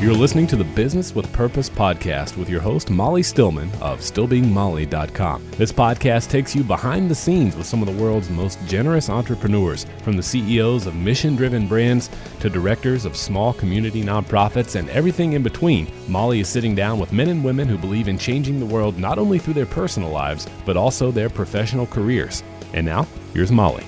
You're listening to the Business with Purpose podcast with your host, Molly Stillman of StillBeingMolly.com. This podcast takes you behind the scenes with some of the world's most generous entrepreneurs, from the CEOs of mission driven brands to directors of small community nonprofits and everything in between. Molly is sitting down with men and women who believe in changing the world not only through their personal lives, but also their professional careers. And now, here's Molly.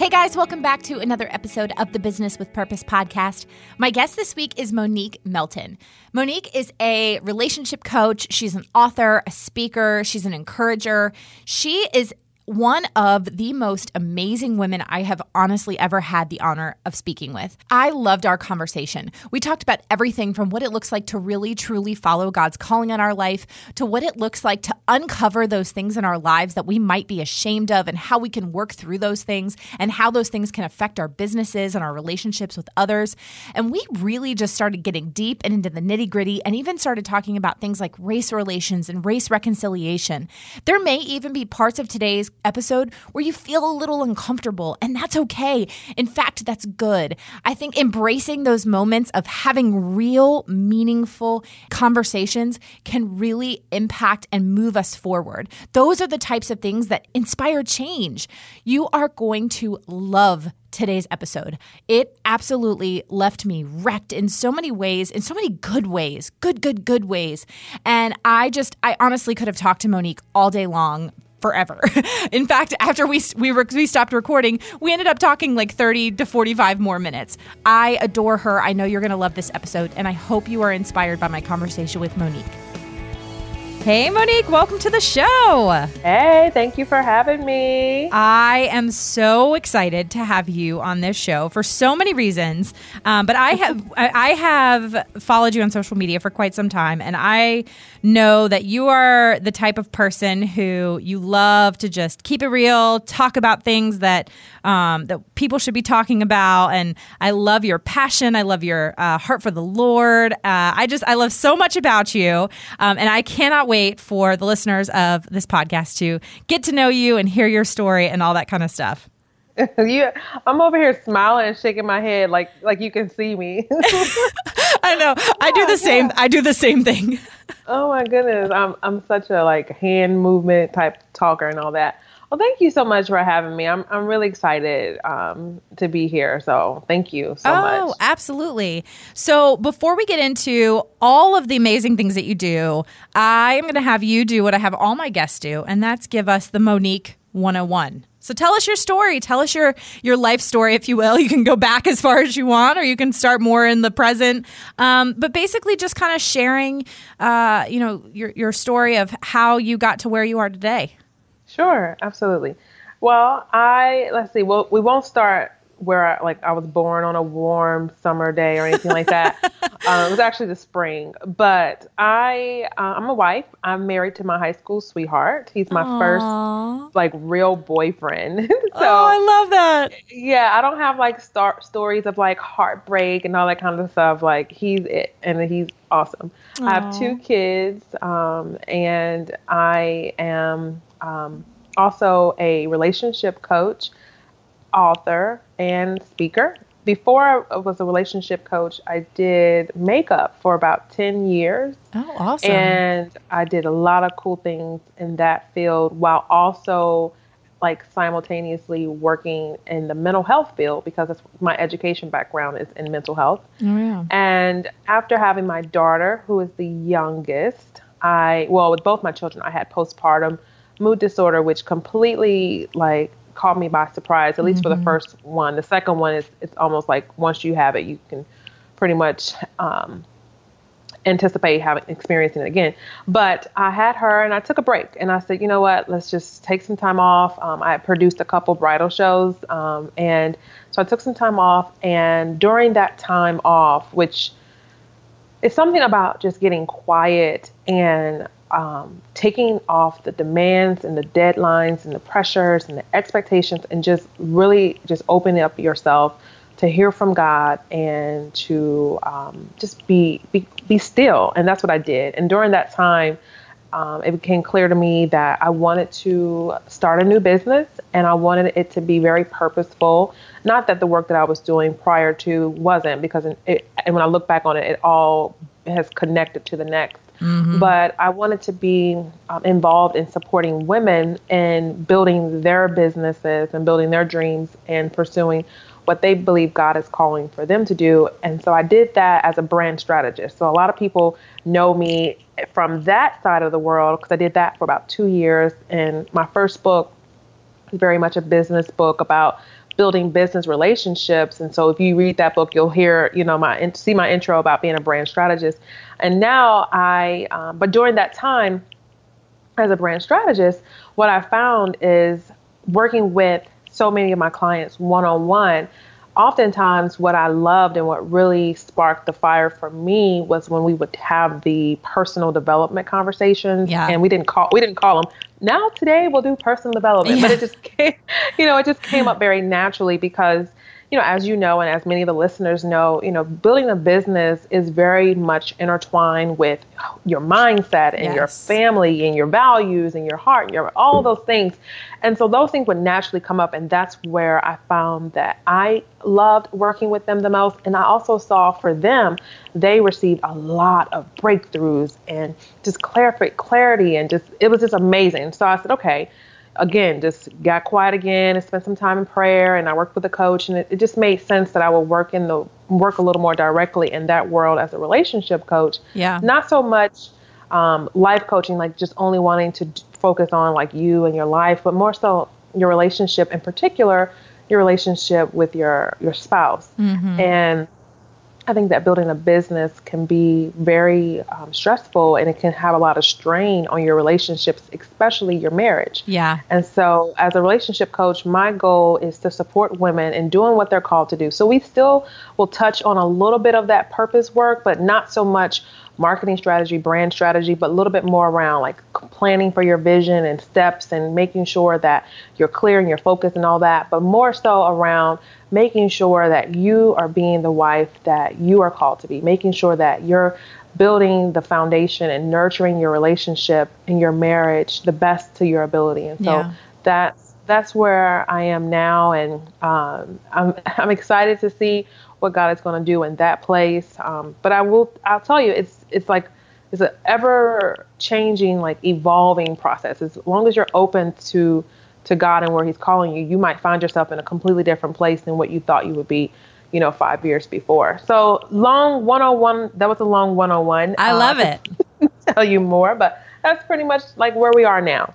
Hey guys, welcome back to another episode of the Business with Purpose podcast. My guest this week is Monique Melton. Monique is a relationship coach. She's an author, a speaker, she's an encourager. She is one of the most amazing women I have honestly ever had the honor of speaking with. I loved our conversation. We talked about everything from what it looks like to really truly follow God's calling on our life to what it looks like to uncover those things in our lives that we might be ashamed of and how we can work through those things and how those things can affect our businesses and our relationships with others. And we really just started getting deep and into the nitty gritty and even started talking about things like race relations and race reconciliation. There may even be parts of today's episode where you feel a little uncomfortable, and that's okay. In fact, that's good. I think embracing those moments of having real, meaningful conversations can really impact and move us forward. Those are the types of things that inspire change. You are going to love today's episode. It absolutely left me wrecked in so many ways, in so many good ways, good, good, good ways. And I just, I honestly could have talked to Monique all day long forever. In fact, after we we were, we stopped recording, we ended up talking like 30 to 45 more minutes. I adore her. I know you're going to love this episode and I hope you are inspired by my conversation with Monique. Hey, Monique, welcome to the show. Hey, thank you for having me. I am so excited to have you on this show for so many reasons. Um, but I have I have followed you on social media for quite some time, and I know that you are the type of person who you love to just keep it real, talk about things that um, that people should be talking about, and I love your passion. I love your uh, heart for the Lord. Uh, I just I love so much about you, um, and I cannot wait for the listeners of this podcast to get to know you and hear your story and all that kind of stuff. you, I'm over here smiling and shaking my head like like you can see me. I know. I do the oh same. Yeah. I do the same thing. Oh my goodness, I'm I'm such a like hand movement type talker and all that. Well, thank you so much for having me. I'm I'm really excited um, to be here. So thank you so oh, much. Oh, absolutely. So before we get into all of the amazing things that you do, I am going to have you do what I have all my guests do, and that's give us the Monique 101. So tell us your story. Tell us your your life story, if you will. You can go back as far as you want, or you can start more in the present. Um, but basically, just kind of sharing, uh, you know, your your story of how you got to where you are today. Sure, absolutely. Well, I let's see. Well, we won't start where I, like I was born on a warm summer day or anything like that. um, it was actually the spring. But I uh, I'm a wife. I'm married to my high school sweetheart. He's my Aww. first like real boyfriend. so oh, I love that. Yeah, I don't have like star- stories of like heartbreak and all that kind of stuff. Like he's it, and he's awesome. Aww. I have two kids, um, and I am um, also a relationship coach, author, and speaker. Before I was a relationship coach, I did makeup for about 10 years. Oh, awesome. And I did a lot of cool things in that field while also like simultaneously working in the mental health field because my education background is in mental health. Oh, yeah. And after having my daughter, who is the youngest, I well with both my children, I had postpartum mood disorder, which completely like caught me by surprise. At least mm-hmm. for the mm-hmm. first one. The second one is it's almost like once you have it, you can pretty much um, anticipate having experiencing it again. But I had her and I took a break and I said, you know what, let's just take some time off. Um, I produced a couple bridal shows um, and so I took some time off. And during that time off, which is something about just getting quiet and um, taking off the demands and the deadlines and the pressures and the expectations and just really just opening up yourself to hear from God and to um, just be, be be still. And that's what I did. And during that time, um, it became clear to me that I wanted to start a new business and I wanted it to be very purposeful. Not that the work that I was doing prior to wasn't, because it, and when I look back on it, it all has connected to the next. Mm-hmm. But I wanted to be um, involved in supporting women in building their businesses and building their dreams and pursuing what they believe God is calling for them to do. And so I did that as a brand strategist. So a lot of people know me from that side of the world because I did that for about two years. And my first book is very much a business book about building business relationships. And so if you read that book, you'll hear, you know, my see my intro about being a brand strategist. And now I, um, but during that time as a brand strategist, what I found is working with so many of my clients one on one. Oftentimes, what I loved and what really sparked the fire for me was when we would have the personal development conversations, yeah. and we didn't call we didn't call them now today we'll do personal development yeah. but it just came you know it just came up very naturally because you know as you know and as many of the listeners know you know building a business is very much intertwined with your mindset and yes. your family and your values and your heart and your all those things and so those things would naturally come up. And that's where I found that I loved working with them the most. And I also saw for them, they received a lot of breakthroughs and just clarity, clarity and just, it was just amazing. So I said, okay, again, just got quiet again and spent some time in prayer. And I worked with a coach and it, it just made sense that I would work in the, work a little more directly in that world as a relationship coach. Yeah. Not so much um, life coaching, like just only wanting to focus on like you and your life, but more so your relationship in particular, your relationship with your your spouse. Mm-hmm. And I think that building a business can be very um, stressful and it can have a lot of strain on your relationships, especially your marriage. Yeah. And so, as a relationship coach, my goal is to support women in doing what they're called to do. So, we still will touch on a little bit of that purpose work, but not so much marketing strategy, brand strategy, but a little bit more around like planning for your vision and steps and making sure that you're clear and you're focused and all that, but more so around making sure that you are being the wife that you are called to be, making sure that you're building the foundation and nurturing your relationship and your marriage the best to your ability. And so yeah. that's that's where I am now, and um, I'm I'm excited to see what God is going to do in that place. Um, but I will, I'll tell you, it's it's like it's an ever changing, like evolving process. As long as you're open to to God and where He's calling you, you might find yourself in a completely different place than what you thought you would be, you know, five years before. So long 101. That was a long 101. I love uh, it. tell you more, but that's pretty much like where we are now.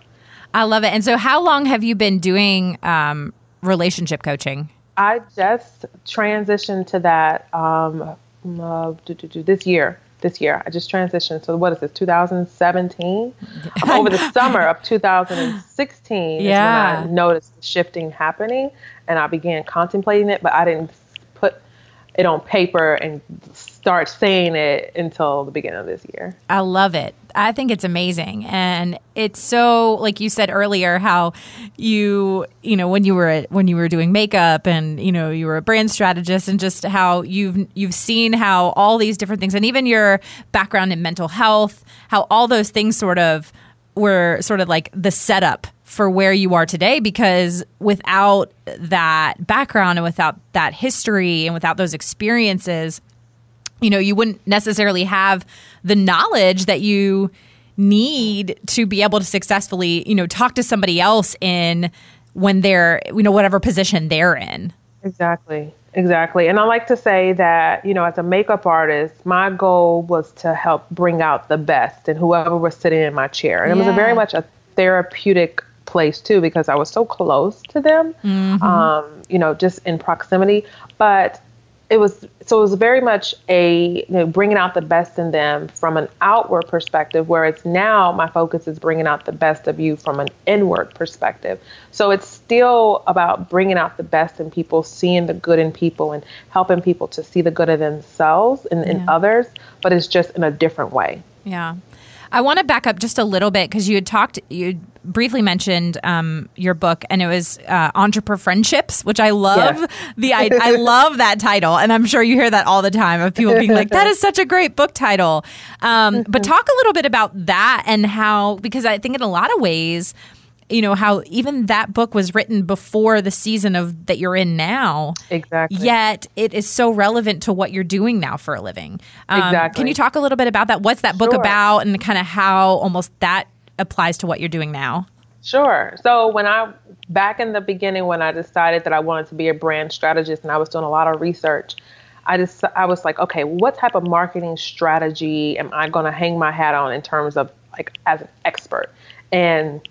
I love it. And so, how long have you been doing um, relationship coaching? I just transitioned to that um, uh, this year. This year, I just transitioned. So what is this? 2017. Um, over the summer of 2016 yeah. is when I noticed the shifting happening, and I began contemplating it. But I didn't it on paper and start saying it until the beginning of this year. I love it. I think it's amazing. And it's so like you said earlier how you, you know, when you were when you were doing makeup and, you know, you were a brand strategist and just how you've you've seen how all these different things and even your background in mental health, how all those things sort of were sort of like the setup for where you are today because without that background and without that history and without those experiences you know, you wouldn't necessarily have the knowledge that you need to be able to successfully, you know, talk to somebody else in when they're, you know, whatever position they're in. Exactly. Exactly. And I like to say that, you know, as a makeup artist, my goal was to help bring out the best in whoever was sitting in my chair. And yeah. it was a very much a therapeutic place too because I was so close to them, mm-hmm. um, you know, just in proximity. But it was so it was very much a you know, bringing out the best in them from an outward perspective whereas now my focus is bringing out the best of you from an inward perspective so it's still about bringing out the best in people seeing the good in people and helping people to see the good in themselves and in others but it's just in a different way yeah I want to back up just a little bit because you had talked, you briefly mentioned um, your book, and it was uh, Entrepreneur Friendships, which I love. Yes. The I, I love that title, and I'm sure you hear that all the time of people being like, "That is such a great book title." Um, but talk a little bit about that and how, because I think in a lot of ways you know how even that book was written before the season of that you're in now. Exactly. Yet it is so relevant to what you're doing now for a living. Um, exactly. Can you talk a little bit about that? What's that book about, and kind of how almost that applies to what you're doing now? Sure. So when I back in the beginning when I decided that I wanted to be a brand strategist and I was doing a lot of research, I just I was like, okay, what type of marketing strategy am I going to hang my hat on in terms of like as an expert and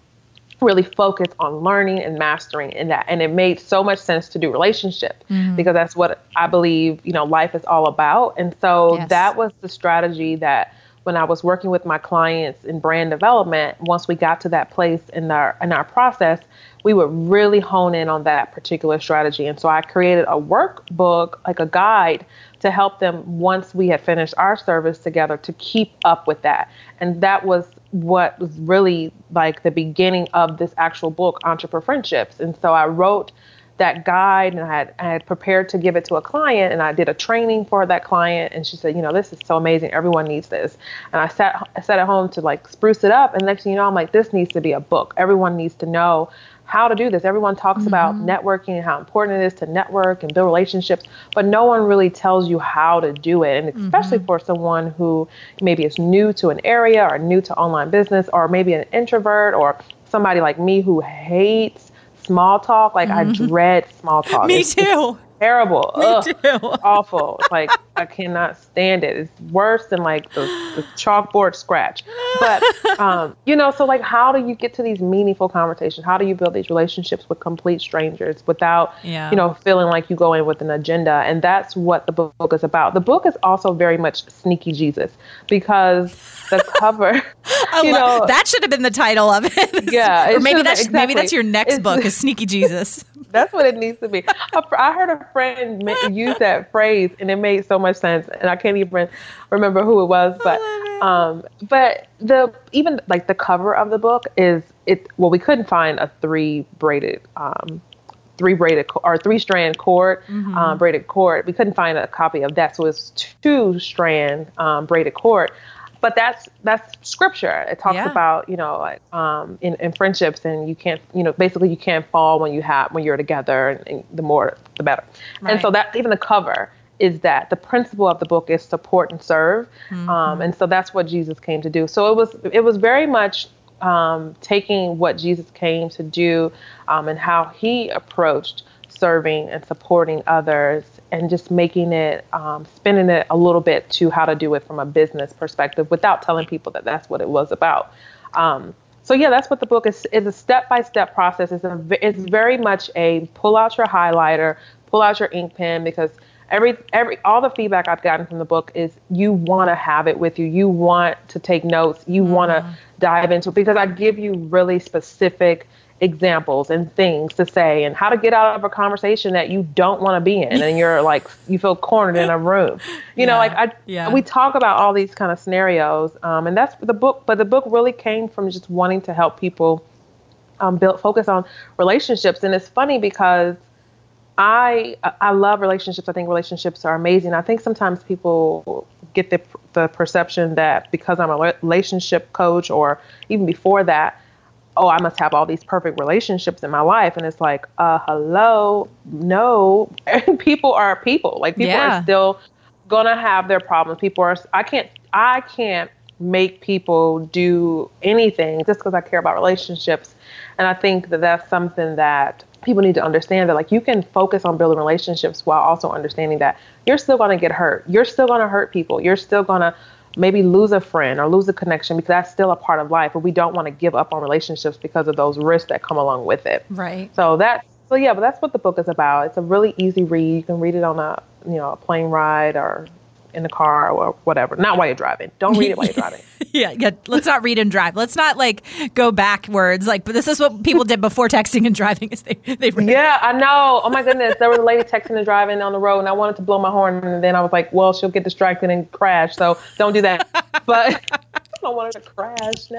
really focus on learning and mastering in that and it made so much sense to do relationship mm-hmm. because that's what I believe, you know, life is all about. And so yes. that was the strategy that when I was working with my clients in brand development, once we got to that place in our in our process, we would really hone in on that particular strategy. And so I created a workbook, like a guide, to help them once we had finished our service together to keep up with that. And that was what was really like the beginning of this actual book, Entrepreneur Friendships. And so I wrote that guide and I had, I had prepared to give it to a client and I did a training for that client and she said, you know, this is so amazing. Everyone needs this. And I sat I sat at home to like spruce it up and next thing you know, I'm like, this needs to be a book. Everyone needs to know how to do this. Everyone talks mm-hmm. about networking and how important it is to network and build relationships, but no one really tells you how to do it. And especially mm-hmm. for someone who maybe is new to an area or new to online business or maybe an introvert or somebody like me who hates small talk. Like mm-hmm. I dread small talk. Me it's, too. Terrible. Ugh, awful. Like I cannot stand it. It's worse than like the, the chalkboard scratch. But um, you know, so like, how do you get to these meaningful conversations? How do you build these relationships with complete strangers without, yeah. you know, feeling like you go in with an agenda? And that's what the book is about. The book is also very much sneaky Jesus because the cover, you know, that should have been the title of it. Yeah, or maybe that's exactly. maybe that's your next it's, book, is Sneaky Jesus. That's what it needs to be. I heard a friend use that phrase, and it made so much sense. And I can't even remember who it was, but um, but the even like the cover of the book is it. Well, we couldn't find a three braided. Um, three braided or three strand cord, mm-hmm. um, braided cord. We couldn't find a copy of that, so it's two strand um, braided cord but that's that's scripture. It talks yeah. about you know like um, in, in friendships and you can't you know basically you can't fall when you have when you're together and, and the more the better. Right. And so that even the cover is that the principle of the book is support and serve, mm-hmm. um, and so that's what Jesus came to do. So it was it was very much um, taking what Jesus came to do um, and how he approached serving and supporting others and just making it, um, spinning it a little bit to how to do it from a business perspective without telling people that that's what it was about. Um, so yeah, that's what the book is. Is a step by step process. It's a it's very much a pull out your highlighter, pull out your ink pen because every every all the feedback I've gotten from the book is you want to have it with you. You want to take notes. You mm-hmm. want to dive into it because I give you really specific examples and things to say and how to get out of a conversation that you don't want to be in and you're like you feel cornered in a room. You yeah, know like i yeah. we talk about all these kind of scenarios um, and that's the book but the book really came from just wanting to help people um, build focus on relationships. And it's funny because i i love relationships. I think relationships are amazing. I think sometimes people get the the perception that because i'm a relationship coach or even before that oh, I must have all these perfect relationships in my life. And it's like, uh, hello, no, people are people. Like people yeah. are still gonna have their problems. People are, I can't, I can't make people do anything just because I care about relationships. And I think that that's something that people need to understand that like you can focus on building relationships while also understanding that you're still going to get hurt. You're still going to hurt people. You're still going to maybe lose a friend or lose a connection because that's still a part of life. But we don't want to give up on relationships because of those risks that come along with it. Right. So that's so yeah, but that's what the book is about. It's a really easy read. You can read it on a you know a plane ride or in the car or whatever. Not while you're driving. Don't read it while you're driving. yeah, yeah. Let's not read and drive. Let's not like go backwards. Like, but this is what people did before texting and driving. Is they they read. Yeah, I know. Oh my goodness, there was a lady texting and driving on the road, and I wanted to blow my horn, and then I was like, well, she'll get distracted and crash. So don't do that. but. I don't want her to crash. No.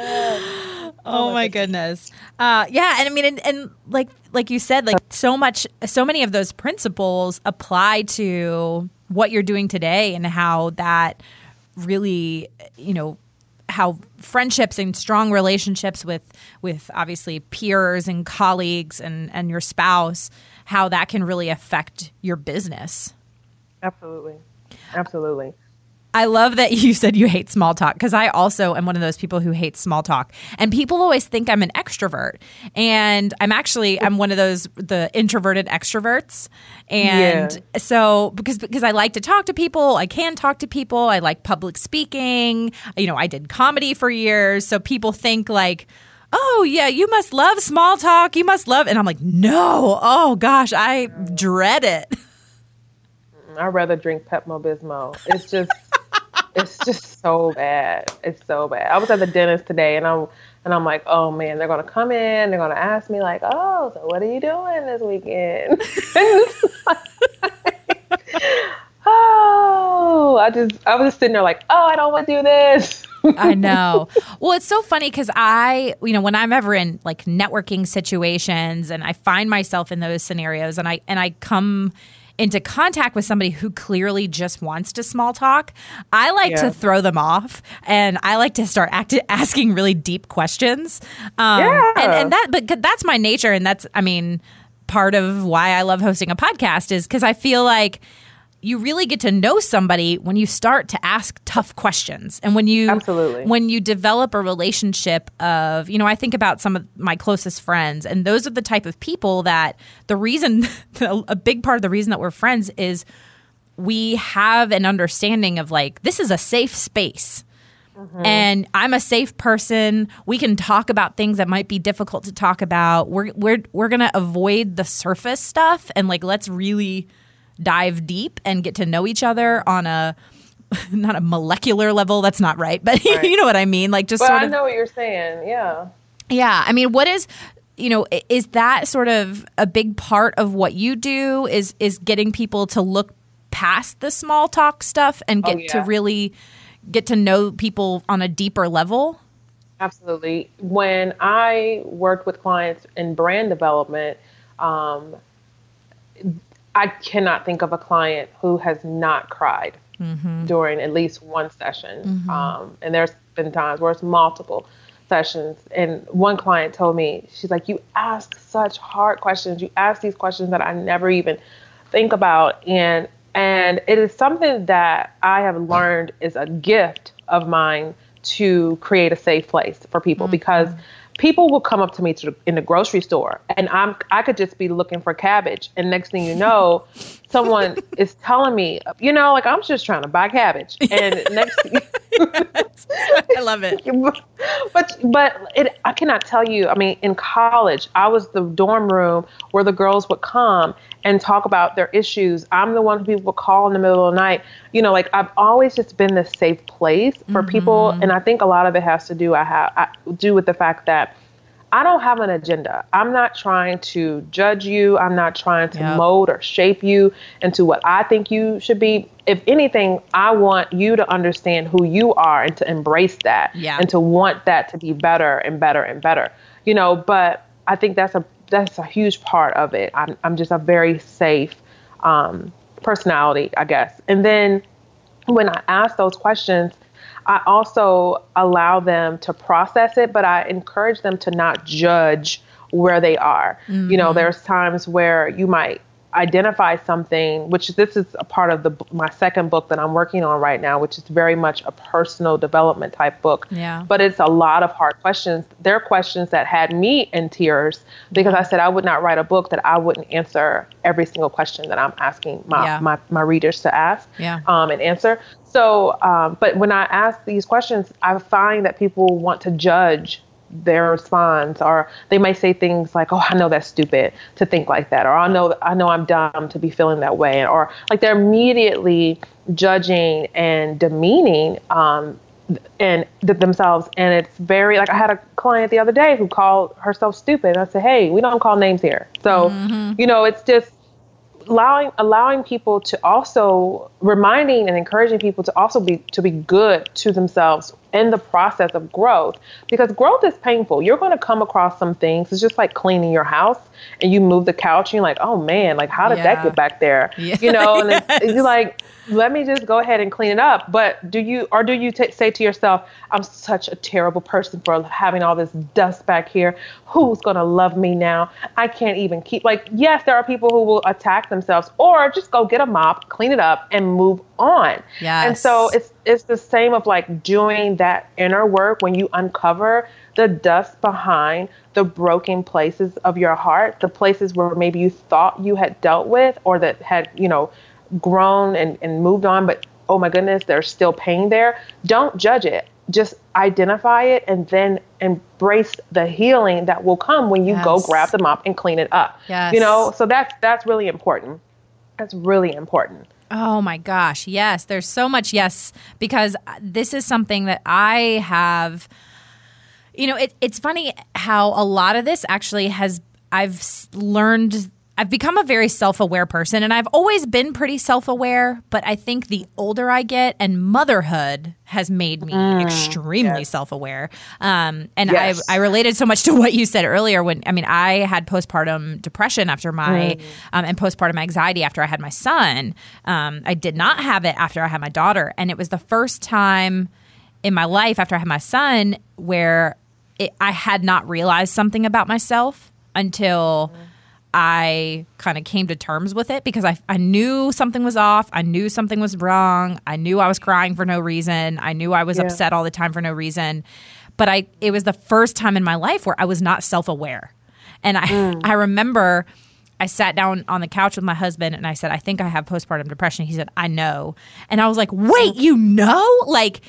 Oh, oh my goodness. Uh, yeah, and I mean, and, and like like you said, like so much, so many of those principles apply to what you're doing today and how that really, you know, how friendships and strong relationships with with obviously peers and colleagues and and your spouse how that can really affect your business. Absolutely. Absolutely I love that you said you hate small talk because I also am one of those people who hates small talk. And people always think I'm an extrovert. And I'm actually I'm one of those the introverted extroverts. And yeah. so because because I like to talk to people, I can talk to people, I like public speaking. You know, I did comedy for years, so people think like oh yeah you must love small talk you must love and i'm like no oh gosh i dread it mm, i'd rather drink pepto bismol it's just it's just so bad. It's so bad. I was at the dentist today, and I'm and I'm like, oh man, they're gonna come in. They're gonna ask me like, oh, so what are you doing this weekend? oh, I just I was just sitting there like, oh, I don't want to do this. I know. Well, it's so funny because I, you know, when I'm ever in like networking situations and I find myself in those scenarios and I and I come into contact with somebody who clearly just wants to small talk, I like yeah. to throw them off and I like to start act- asking really deep questions. Um, yeah. and, and that, but that's my nature. And that's, I mean, part of why I love hosting a podcast is because I feel like you really get to know somebody when you start to ask tough questions and when you Absolutely. when you develop a relationship of you know i think about some of my closest friends and those are the type of people that the reason a big part of the reason that we're friends is we have an understanding of like this is a safe space Mm-hmm. And I'm a safe person. We can talk about things that might be difficult to talk about. We're we're we're gonna avoid the surface stuff and like let's really dive deep and get to know each other on a not a molecular level that's not right but right. you know what i mean like just but sort I of know what you're saying yeah yeah i mean what is you know is that sort of a big part of what you do is is getting people to look past the small talk stuff and oh, get oh, yeah. to really get to know people on a deeper level absolutely when i worked with clients in brand development um, I cannot think of a client who has not cried mm-hmm. during at least one session. Mm-hmm. Um, and there's been times where it's multiple sessions. And one client told me, she's like, You ask such hard questions. You ask these questions that I never even think about. And and it is something that I have learned is a gift of mine to create a safe place for people mm-hmm. because people will come up to me to in the grocery store and I'm I could just be looking for cabbage and next thing you know someone is telling me you know like I'm just trying to buy cabbage and next I love it. But but it I cannot tell you I mean in college I was the dorm room where the girls would come and talk about their issues I'm the one who people call in the middle of the night you know like I've always just been this safe place for mm-hmm. people and I think a lot of it has to do I have I, do with the fact that I don't have an agenda. I'm not trying to judge you. I'm not trying to yep. mold or shape you into what I think you should be. If anything, I want you to understand who you are and to embrace that yeah. and to want that to be better and better and better. You know, but I think that's a that's a huge part of it. I'm I'm just a very safe um, personality, I guess. And then when I ask those questions, I also allow them to process it, but I encourage them to not judge where they are. Mm-hmm. You know, mm-hmm. there's times where you might identify something which this is a part of the my second book that I'm working on right now which is very much a personal development type book yeah but it's a lot of hard questions they're questions that had me in tears because. I said I would not write a book that I wouldn't answer every single question that I'm asking my yeah. my, my readers to ask yeah. um, and answer so, um, but when I ask these questions, I find that people want to judge their response, or they might say things like, "Oh, I know that's stupid to think like that," or "I know I know I'm dumb to be feeling that way," or like they're immediately judging and demeaning um, and themselves. And it's very like i had a client the other day who called herself stupid. And i said hey we don't call names here. So mm-hmm. you know it's just allowing allowing people to also reminding and encouraging people to also be to be good to themselves in the process of growth because growth is painful. You're going to come across some things. It's just like cleaning your house and you move the couch and you're like, oh man, like how did yeah. that get back there? Yeah. You know, and yes. it's, it's like, let me just go ahead and clean it up. But do you, or do you t- say to yourself, I'm such a terrible person for having all this dust back here. Who's going to love me now? I can't even keep, like, yes, there are people who will attack themselves or just go get a mop, clean it up, and move on. Yes. And so it's, it's the same of like doing that inner work when you uncover the dust behind the broken places of your heart, the places where maybe you thought you had dealt with or that had, you know, grown and, and moved on, but oh my goodness, there's still pain there. Don't judge it. Just identify it and then embrace the healing that will come when you yes. go grab the mop and clean it up. Yes. You know, so that's that's really important. That's really important. Oh my gosh, yes. There's so much yes because this is something that I have you know, it, it's funny how a lot of this actually has I've learned I've become a very self aware person and I've always been pretty self aware, but I think the older I get and motherhood has made me mm, extremely yes. self aware. Um, and yes. I, I related so much to what you said earlier when, I mean, I had postpartum depression after my, mm. um, and postpartum anxiety after I had my son. Um, I did not have it after I had my daughter. And it was the first time in my life after I had my son where it, I had not realized something about myself until. Mm I kind of came to terms with it because I, I knew something was off. I knew something was wrong. I knew I was crying for no reason. I knew I was yeah. upset all the time for no reason. But I it was the first time in my life where I was not self aware. And I mm. I remember I sat down on the couch with my husband and I said, I think I have postpartum depression. He said, I know. And I was like, wait, you know? Like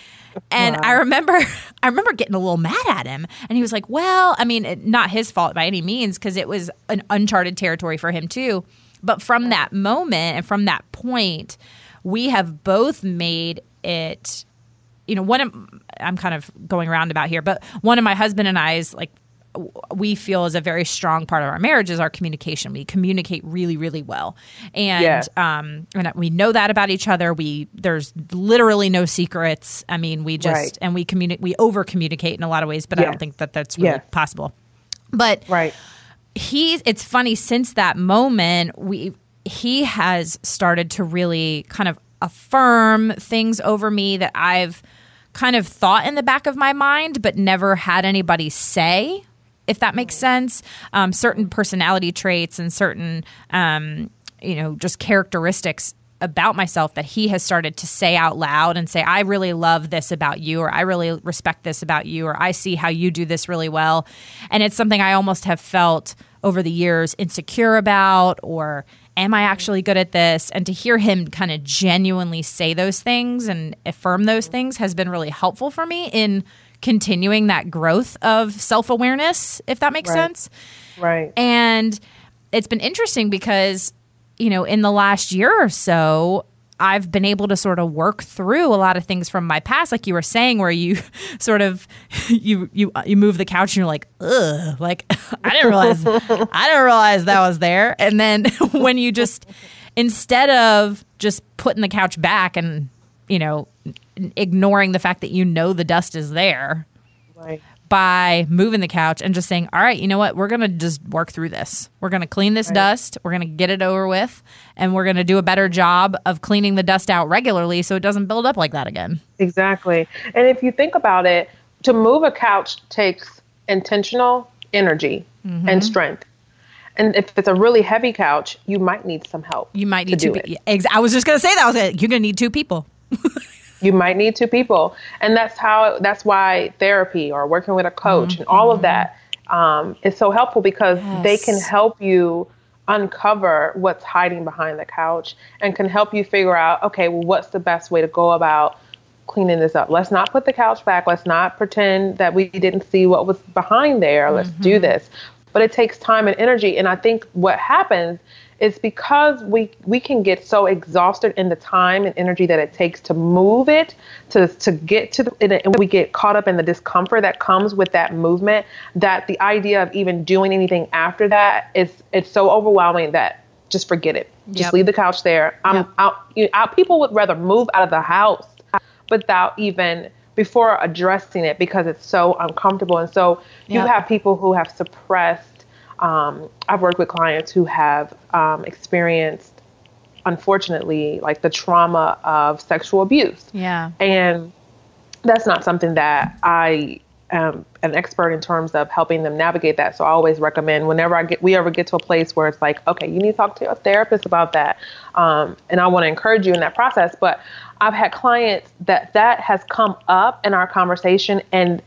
and wow. I remember, I remember getting a little mad at him, and he was like, "Well, I mean, it, not his fault by any means, because it was an uncharted territory for him too." But from that moment and from that point, we have both made it. You know, one of I'm kind of going around about here, but one of my husband and I's like we feel is a very strong part of our marriage is our communication. We communicate really, really well, and yes. um, and we know that about each other. We there's literally no secrets. I mean, we just right. and we communicate. We over communicate in a lot of ways, but. I don't think that that's really possible. But right, he's. It's funny since that moment we he has started to really kind of affirm things over me that I've kind of thought in the back of my mind, but never had anybody say if that makes sense. Um, certain personality traits and certain, um, you know, just characteristics about myself that he has started to say out loud and say, I really love this about you, or I really respect this about you, or I see how you do this really well. And it's something I almost have felt over the years insecure about, or am I actually good at this? And to hear him kind of genuinely say those things and affirm those things has been really helpful for me in continuing that growth of self awareness, if that makes right. sense. Right. And it's been interesting because, you know, in the last year or so, I've been able to sort of work through a lot of things from my past, like you were saying, where you sort of you you uh, you move the couch and you're like, ugh, like I didn't realize I didn't realize that was there. And then when you just instead of just putting the couch back and you know ignoring the fact that you know the dust is there right. by moving the couch and just saying, all right, you know what? We're going to just work through this. We're going to clean this right. dust. We're going to get it over with. And we're going to do a better job of cleaning the dust out regularly so it doesn't build up like that again. Exactly. And if you think about it, to move a couch takes intentional energy mm-hmm. and strength. And if it's a really heavy couch, you might need some help. You might need to two. Pe- I was just going to say that. I was like, you're going to need two people. you might need two people and that's how that's why therapy or working with a coach mm-hmm. and all of that um, is so helpful because yes. they can help you uncover what's hiding behind the couch and can help you figure out okay well what's the best way to go about cleaning this up let's not put the couch back let's not pretend that we didn't see what was behind there let's mm-hmm. do this but it takes time and energy and i think what happens it's because we we can get so exhausted in the time and energy that it takes to move it to to get to the, and we get caught up in the discomfort that comes with that movement that the idea of even doing anything after that is it's so overwhelming that just forget it just yep. leave the couch there i'm yep. out, you out people would rather move out of the house without even before addressing it because it's so uncomfortable. And so you Yep. have people who have suppressed. Um, I've worked with clients who have um, experienced, unfortunately, like the trauma of sexual abuse. Yeah. And that's not something that I am an expert in terms of helping them navigate that. So I always recommend whenever I get we ever get to a place where it's like, okay, you need to talk to a therapist about that. Um, and I want to encourage you in that process. But I've had clients that that has come up in our conversation and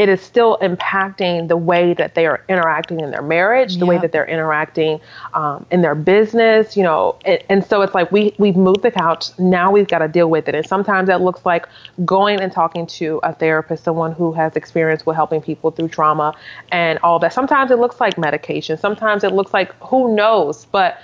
it is still impacting the way that they are interacting in their marriage, the way that they're interacting um, in their business, you know. And, and so it's like we we've moved the couch. Now we've got to deal with it. And sometimes that looks like going and talking to a therapist, someone who has experience with helping people through trauma and all that. Sometimes it looks like medication. Sometimes it looks like who knows. But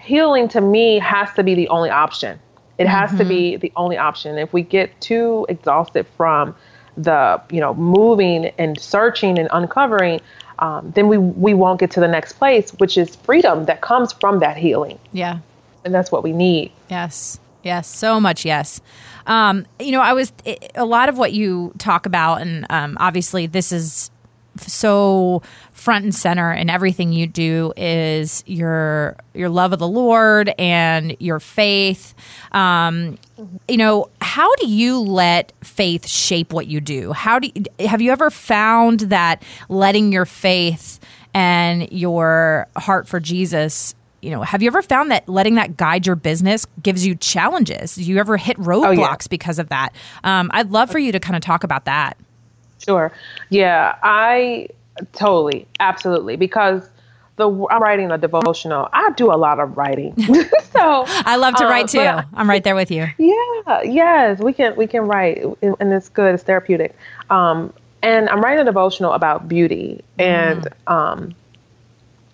healing to me has to be the only option. It has to be the only option. If we get too exhausted from the you know moving and searching and uncovering, um, then we we won't get to the next place, which is freedom that comes from that healing, Yeah. and that's what we need. Yes. Yes. So much. Yes. Um, you know, I was it, a lot of what you talk about, and um, obviously, this is so front and center in everything you do is your your love of the Lord and your faith. Um, you know, how do you let faith shape what you do? How do you, have you ever found that letting your faith and your heart for Jesus you know, have you ever found that letting that guide your business gives you challenges? Do you ever hit roadblocks because of that? Um, I'd love for you to kind of talk about that. Sure. Yeah, I totally, absolutely, because the I'm writing a devotional. I do a lot of writing, so I love to uh, write too. but- I'm right there with you. Yeah, yes, we can we can write, and it's good. It's therapeutic. Um, and I'm writing a devotional about beauty and um,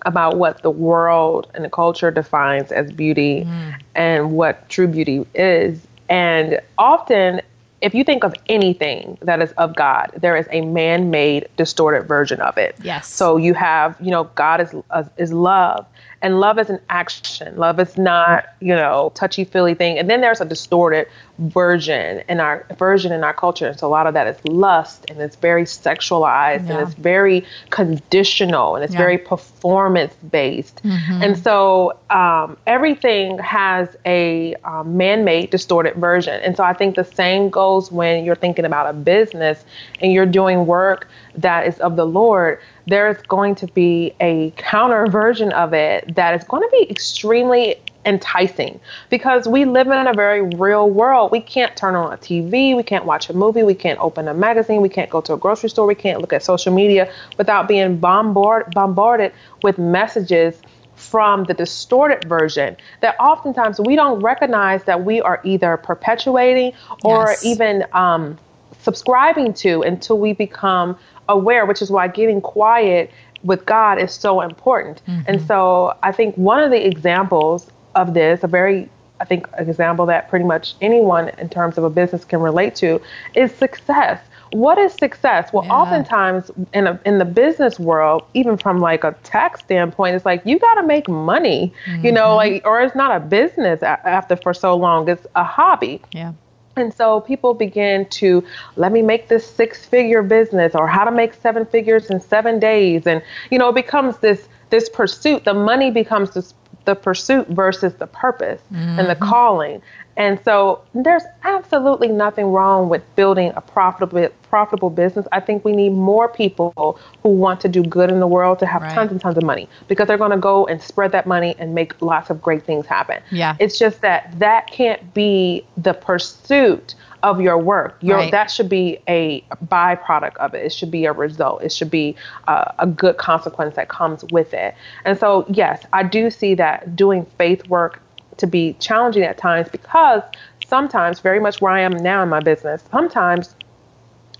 about what the world and the culture defines as beauty and what true beauty is. And often, if you think of anything that is of God, there is a man-made, distorted version of it. Yes. So you have, you know, God is uh, is love, and love is an action. Love is not, you know, touchy feely thing. And then there's a distorted version in our version in our culture. And so a lot of that is lust, and it's very sexualized, Yeah. and it's very conditional, and it's Yeah. very performance based. And so um, everything has a um, man-made, distorted version. And so I think the same goes when you're thinking about a business and you're doing work that is of the Lord. There's going to be a counter version of it that is going to be extremely enticing because we live in a very real world. We can't turn on a TV, we can't watch a movie, we can't open a magazine, we can't go to a grocery store, we can't look at social media without being bombard, bombarded with messages from the distorted version that oftentimes we don't recognize that we are either perpetuating or Yes. even um, subscribing to until we become aware, which is why getting quiet with God is so important. And so I think one of the examples of this, a very I think an example that pretty much anyone in terms of a business can relate to is success. What is success? Well, Yeah. oftentimes in a, in the business world, even from like a tax standpoint, it's like you got to make money, you know, mm-hmm. like or it's not a business after for so long; it's a hobby. Yeah. And so people begin to let me make this six figure business or how to make seven figures in seven days. And, you know, it becomes this this pursuit. The money becomes this, the pursuit versus the purpose and the mm-hmm. calling. And so there's absolutely nothing wrong with building a profitable profitable business. I think we need more people who want to do good in the world to have Right. tons and tons of money because they're going to go and spread that money and make lots of great things happen. Yeah. It's just that that can't be the pursuit of your work. Your Right. that should be a byproduct of it. It should be a result. It should be uh, a good consequence that comes with it. And so, yes, I do see that doing faith work to be challenging at times because sometimes, very much where I am now in my business, sometimes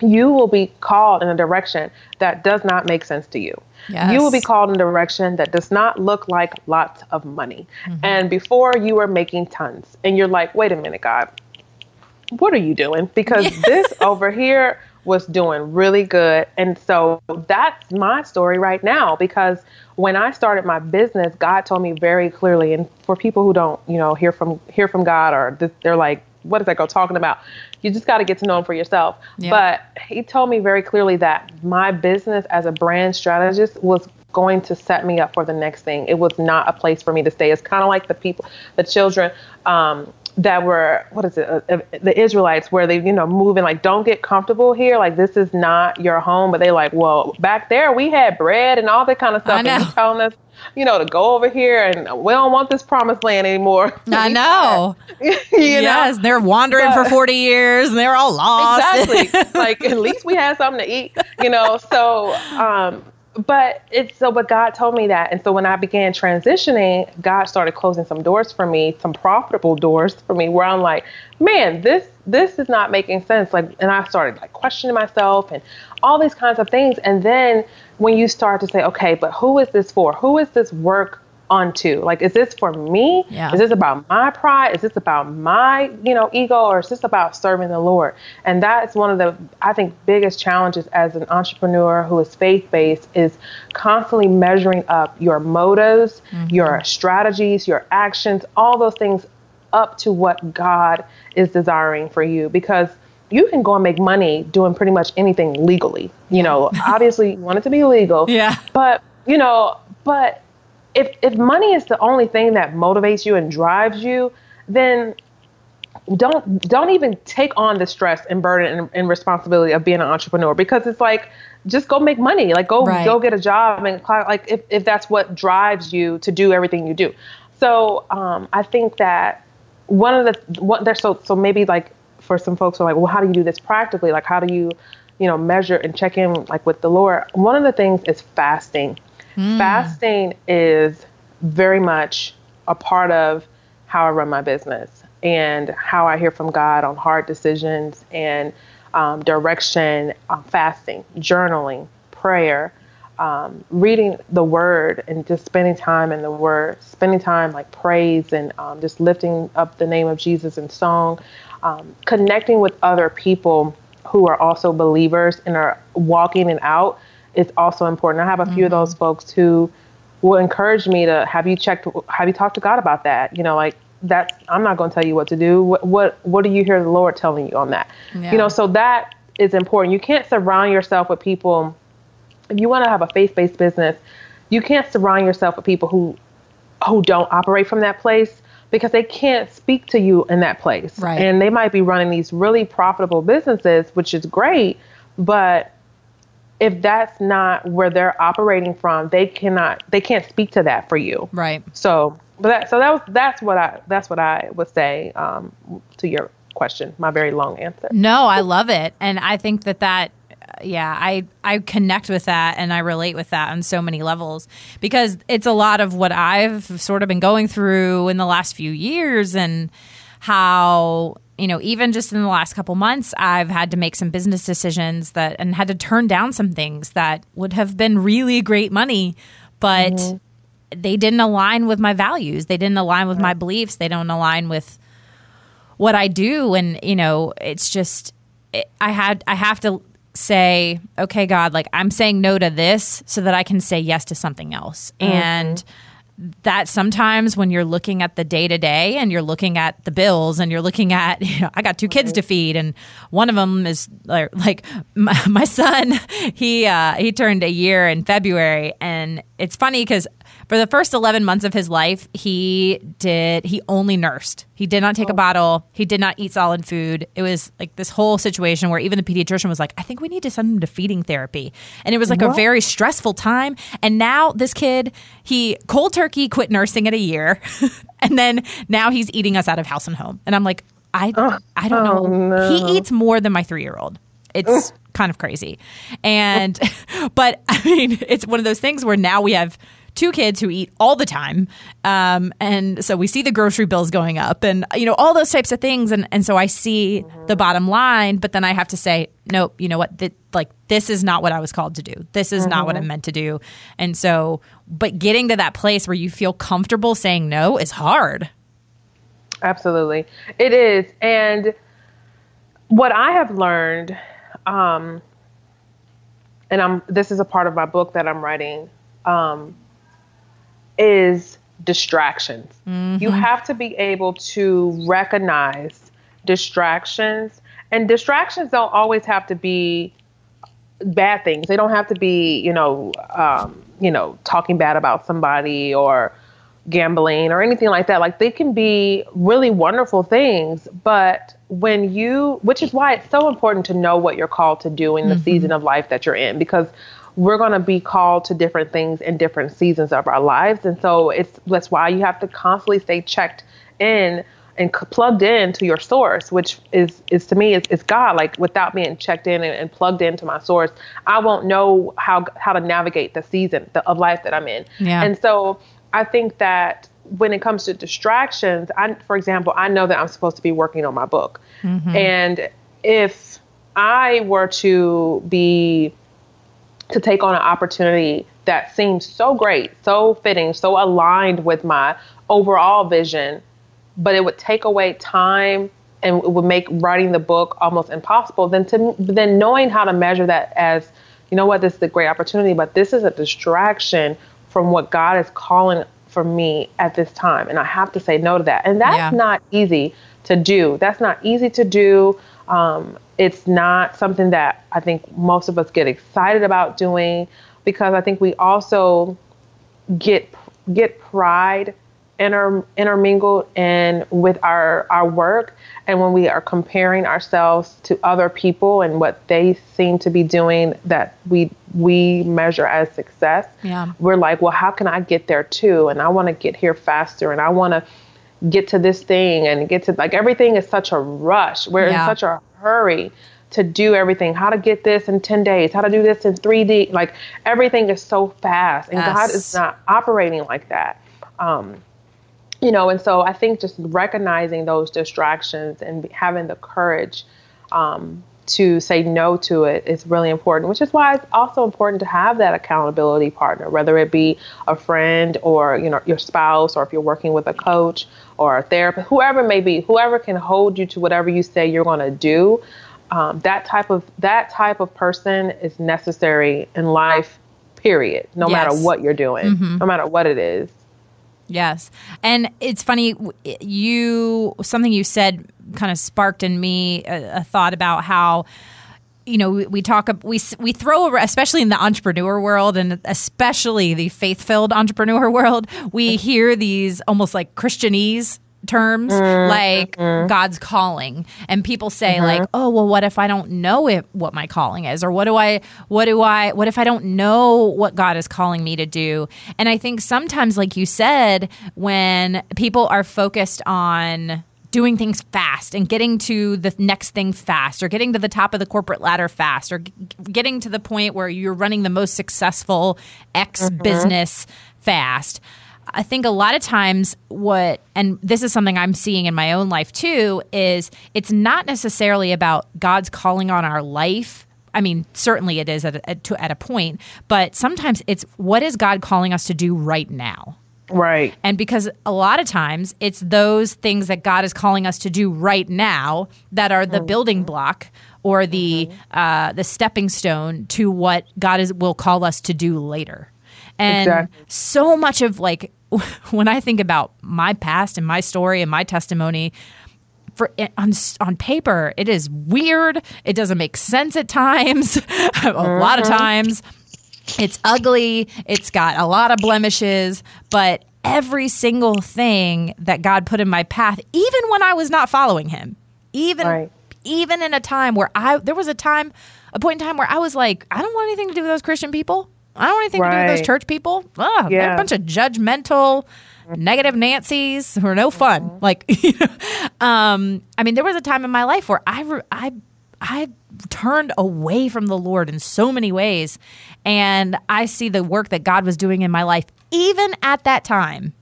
you will be called in a direction that does not make sense to you. You will be called in a direction that does not look like lots of money. And before you are making tons, and you're like, wait a minute, God, what are you doing? Because this over here was doing really good. And so that's my story right now because when I started my business, God told me very clearly and for people who don't, you know, hear from hear from God or th- they're like what does that girl talking about? You just got to get to know him for yourself. Yeah. But he told me very clearly that my business as a brand strategist was going to set me up for the next thing. It was not a place for me to stay. It's kind of like the people, the children um, that were, what is it, uh, uh, the Israelites, where they, you know, moving like, don't get comfortable here. Like, this is not your home. But they like, well, back there we had bread and all that kind of stuff. I know. And you telling us, you know, to go over here and we don't want this promised land anymore. I know. you know? yes, they're wandering for 40 years and they're all lost. Exactly. like at least we had something to eat, you know. So, um, but it's so. But God told me that, and so when I began transitioning, God started closing some doors for me, some profitable doors for me, where I'm like, man, this this is not making sense. Like, and I started like questioning myself and all these kinds of things. And then when you start to say, okay, but who is this for? Who is this work? Onto like is this for me? Yeah. is this about my pride? Is this about my you know ego or is this about serving the lord? And that's one of the i think biggest challenges as an entrepreneur who is faith-based is constantly measuring up your motives mm-hmm. your strategies your actions all those things up to what god is desiring for you. Because you can go and make money doing pretty much anything legally. You know obviously you want it to be legal. Yeah. but you know but if if money is the only thing that motivates you and drives you, then don't don't even take on the stress and burden and, and responsibility of being an entrepreneur because it's like just go make money. Like go Right. go get a job and like if, if that's what drives you to do everything you do. So um, i think that one of the what there's so so maybe like for some folks who are like well how do you do this practically? Like how do you you know measure and check in like with the lord? One of the things is fasting fasting is very much a part of how i run my business and how i hear from god on hard decisions and um, direction um, fasting journaling prayer um, reading the word and just spending time in the word, spending time like praise and um, just lifting up the name of Jesus in song, um, connecting with other people who are also believers and are walking it out is also important. I have a few of those mm-hmm. folks who will encourage me to have you checked, have you talked to God about that? You know, like that's, I'm not going to tell you what to do. What, what, what do you hear the Lord telling you on that? Yeah. You know, so that is important. You can't surround yourself with people if you want to have a faith-based business, you can't surround yourself with people who who don't operate from that place because they can't speak to you in that place. Right. And they might be running these really profitable businesses, which is great, but if that's not where they're operating from, they cannot they can't speak to that for you. right. So, but that so that was that's what I that's what I would say um, to your question. My very long answer. No, I love it, and I think that that, uh, yeah, I I connect with that and I relate with that on so many levels because it's a lot of what I've sort of been going through in the last few years and how you know even just in the last couple months I've had to make some business decisions that and had to turn down some things that would have been really great money, but mm-hmm. they didn't align with my values. They didn't align with my beliefs. They don't align with what I do. And you know it's just it, I had I have to say okay God like I'm saying no to this so that I can say yes to something else. Mm-hmm. And that sometimes when you're looking at the day to day and you're looking at the bills and you're looking at you know I got two kids to feed and one of them is like, like my, my son he uh he turned a year in February. And it's funny cuz for the first 11 months of his life he did he only nursed. He did not take a bottle. He did not eat solid food. It was like this whole situation where even the pediatrician was like i think we need to send him to feeding therapy. And it was like a very stressful time. And now this kid he cold turkey quit nursing at a year. And then now he's eating us out of house and home. And i'm like i i don't know. Oh, no. he eats more than my 3-year-old it's kind of crazy. And but i mean it's one of those things where now we have two kids who eat all the time. Um, and so we see the grocery bills going up and you know all those types of things. And, and so i see the bottom line but then i have to say nope you know what? Th- like this is not what i was called to do. This is not what i'm meant to do. And so but getting to that place where you feel comfortable saying no is hard. Absolutely. It is. And what I have learned, um, and I'm this is a part of my book that I'm writing, um, is distractions. You have to be able to recognize distractions. And distractions don't always have to be bad things. They don't have to be, you know, um, you know, talking bad about somebody or gambling or anything like that. Like they can be really wonderful things, but when you, which is why it's so important to know what you're called to do in the mm-hmm. season of life that you're in, because we're going to be called to different things in different seasons of our lives. And so it's, that's why you have to constantly stay checked in and plugged in to your source, which is is to me is, is God. Like without being checked in and, and, plugged into my source, I won't know how how to navigate the season of life that I'm in. Yeah. And so I think that when it comes to distractions, I for example, I know that I'm supposed to be working on my book, mm-hmm. and if I were to be to take on an opportunity that seems so great, so fitting, so aligned with my overall vision but it would take away time and it would make writing the book almost impossible. Then to then knowing how to measure that as, you know what, this is a great opportunity, but this is a distraction from what God is calling for me at this time, and I have to say no to that. And that's yeah. not easy to do. That's not easy to do. Um, it's not something that I think most of us get excited about doing because I think we also get get pride inter, intermingled in with our our work and when we are comparing ourselves to other people and what they seem to be doing that we we measure as success yeah. we're like well how can i get there too and i want to get here faster and i want to get to this thing and get to like everything is such a rush we're yeah. in such a hurry to do everything. How to get this in 10 days. How to do this in 3d like everything is so fast and yes. god is not operating like that. Um, you know, and so I think just recognizing those distractions and having the courage um, to say no to it is really important, which is why it's also important to have that accountability partner, whether it be a friend or, you know, your spouse, or if you're working with a coach or a therapist, whoever it may be, whoever can hold you to whatever you say you're going to do. Um, that type of that type of person is necessary in life period no yes. matter what you're doing mm-hmm. no matter what it is Yes. And it's funny, you, something you said kind of sparked in me a, a thought about how you know we, we, talk we we throw especially in the entrepreneur world and especially the faith-filled entrepreneur world we hear these almost like christianese terms mm-hmm. like God's calling and people say mm-hmm. like oh well what if I don't know it, what my calling is or what do I what do I what if I don't know what God is calling me to do and I think sometimes like you said when people are focused on doing things fast and getting to the next thing fast or getting to the top of the corporate ladder fast or g- getting to the point where you're running the most successful X mm-hmm. business fast I think a lot of times what, and this is something I'm seeing in my own life too, is it's not necessarily about God's calling on our life. I mean, certainly it is at a, at a point, but sometimes it's what is God calling us to do right now? Right. And because a lot of times it's those things that God is calling us to do right now that are the mm-hmm. building block or the mm-hmm. uh, the stepping stone to what God is will call us to do later. And exactly. so much of like when I think about my past and my story and my testimony, for on on paper, it is weird. It doesn't make sense at times. a mm-hmm. lot of mm-hmm. times, it's ugly. It's got a lot of blemishes, but every single thing that God put in my path, even when I was not following Him, even right. even in a time where I there was a time, a point in time where I was like, I don't want anything to do with those Christian people. I don't want anything right. to do with those church people. Oh, yeah. They're a bunch of judgmental, negative Nancy's who are no fun. Mm-hmm. Like, um, I mean, there was a time in my life where I, re- I, I turned away from the Lord in so many ways, and I see the work that God was doing in my life, even at that time.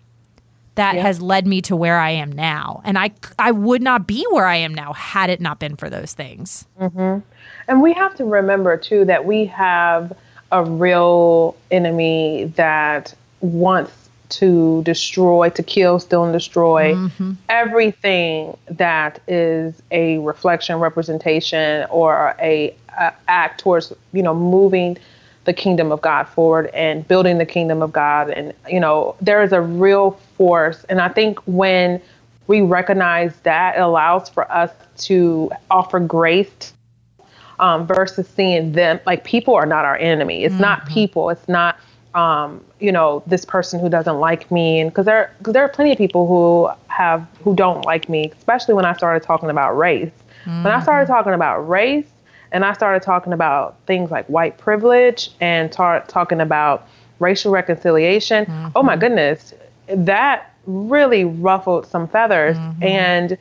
That yeah. has led me to where I am now, and I I would not be where I am now had it not been for those things. Mm-hmm. And we have to remember too that we have a real enemy that wants to destroy, to kill, steal, and destroy mm-hmm. everything that is a reflection, representation, or a, a, act towards you know moving the kingdom of God forward and building the kingdom of God. And you know there is a real force, and I think when we recognize that, it allows for us to offer grace um, versus seeing them like people are not our enemy. It's mm-hmm. not people. It's not um, you know this person who doesn't like me, and because there cause there are plenty of people who have who don't like me, especially when I started talking about race. Mm-hmm. When I started mm-hmm. talking about race, and I started talking about things like white privilege and tar- talking about racial reconciliation. Mm-hmm. Oh my goodness, that really ruffled some feathers. Mm-hmm. And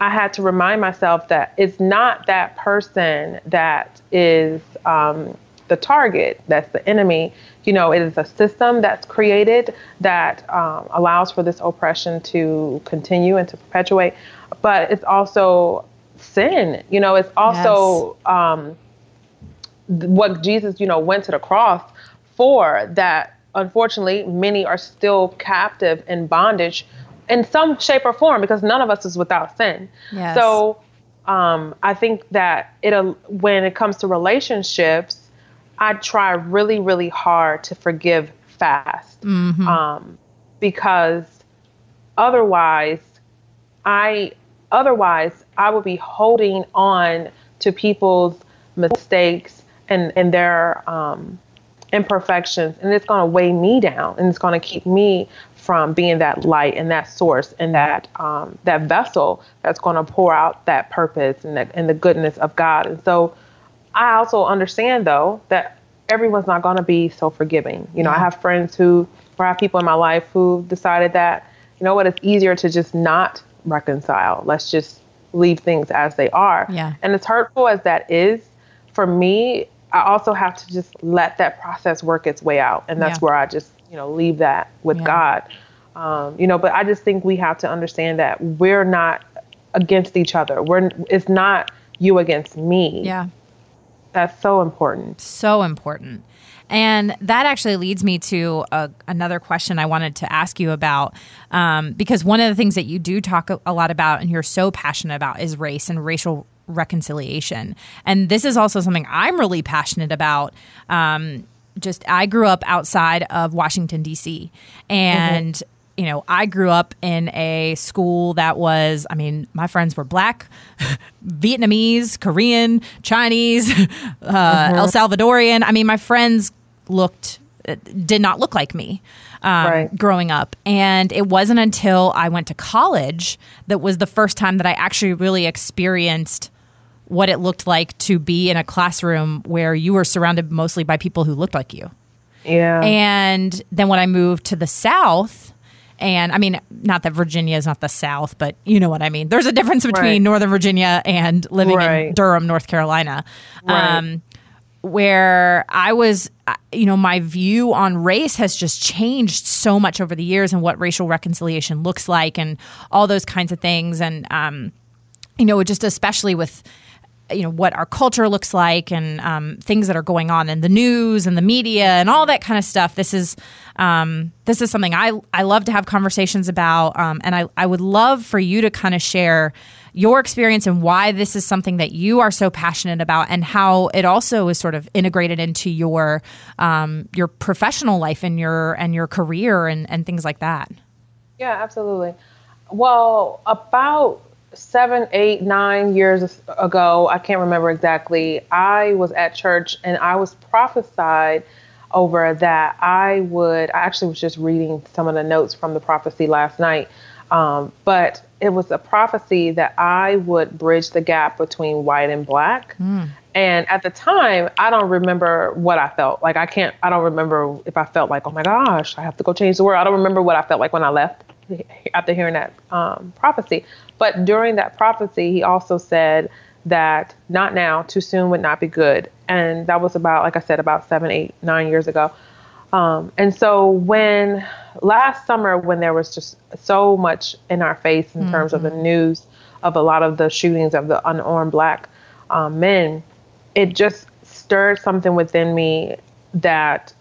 I had to remind myself that it's not that person that is um, the target, that's the enemy. You know, it is a system that's created that um, allows for this oppression to continue and to perpetuate. But it's also sin. You know, it's also yes. um, what Jesus, you know, went to the cross for that unfortunately, many are still captive in bondage in some shape or form because none of us is without sin. Yes. So um, I think that it when it comes to relationships, I try really, really hard to forgive fast mm-hmm. um, because otherwise, I otherwise I would be holding on to people's mistakes and and their um, imperfections and it's going to weigh me down and it's going to keep me from being that light and that source and that um, that vessel that's going to pour out that purpose and the, and the goodness of God. And so I also understand though that everyone's not going to be so forgiving. You know, yeah. I have friends who or I have people in my life who decided that you know what it's easier to just not reconcile. Let's just leave things as they are. Yeah. And as hurtful as that is, for me, I also have to just let that process work its way out. And that's yeah. where I just, you know, leave that with yeah. God. Um, you know, but I just think we have to understand that we're not against each other. We're it's not you against me. Yeah. That's so important. So important. And that actually leads me to a, another question I wanted to ask you about. Um, because one of the things that you do talk a, a lot about and you're so passionate about is race and racial reconciliation. And this is also something I'm really passionate about. Um, just I grew up outside of Washington D.C. and. Mm-hmm. You know, I grew up in a school that was, I mean, my friends were black, Vietnamese, Korean, Chinese, uh, mm-hmm. El Salvadorian. I mean, my friends looked, uh, did not look like me um, right. growing up. And it wasn't until I went to college that was the first time that I actually really experienced what it looked like to be in a classroom where you were surrounded mostly by people who looked like you. Yeah. And then when I moved to the South, and I mean, not that Virginia is not the South, but you know what I mean. There's a difference between right. Northern Virginia and living right. in Durham, North Carolina. Right. Um, where I was, uh, you know, my view on race has just changed so much over the years and what racial reconciliation looks like and all those kinds of things. And, um, you know, just especially with, you know what our culture looks like and um, things that are going on in the news and the media and all that kind of stuff. This is um, this is something I I love to have conversations about, um, and I I would love for you to kind of share your experience and why this is something that you are so passionate about, and how it also is sort of integrated into your um, your professional life and your and your career and and things like that. Yeah, absolutely. Well, about seven, eight, nine years ago, I can't remember exactly, I was at church and I was prophesied over that I would, I actually was just reading some of the notes from the prophecy last night, um, but it was a prophecy that I would bridge the gap between white and black. Mm. And at the time, I don't remember what I felt. Like, I can't, I don't remember if I felt like, oh my gosh, I have to go change the world. I don't remember what I felt like when I left after hearing that um, prophecy. But during that prophecy, he also said that not now, too soon would not be good. And that was about, like I said, about seven, eight, nine years ago. Um, and so when last summer, when there was just so much in our face in mm-hmm. terms of the mm-hmm. news of a lot of the shootings of the unarmed black um, men, it just stirred something within me that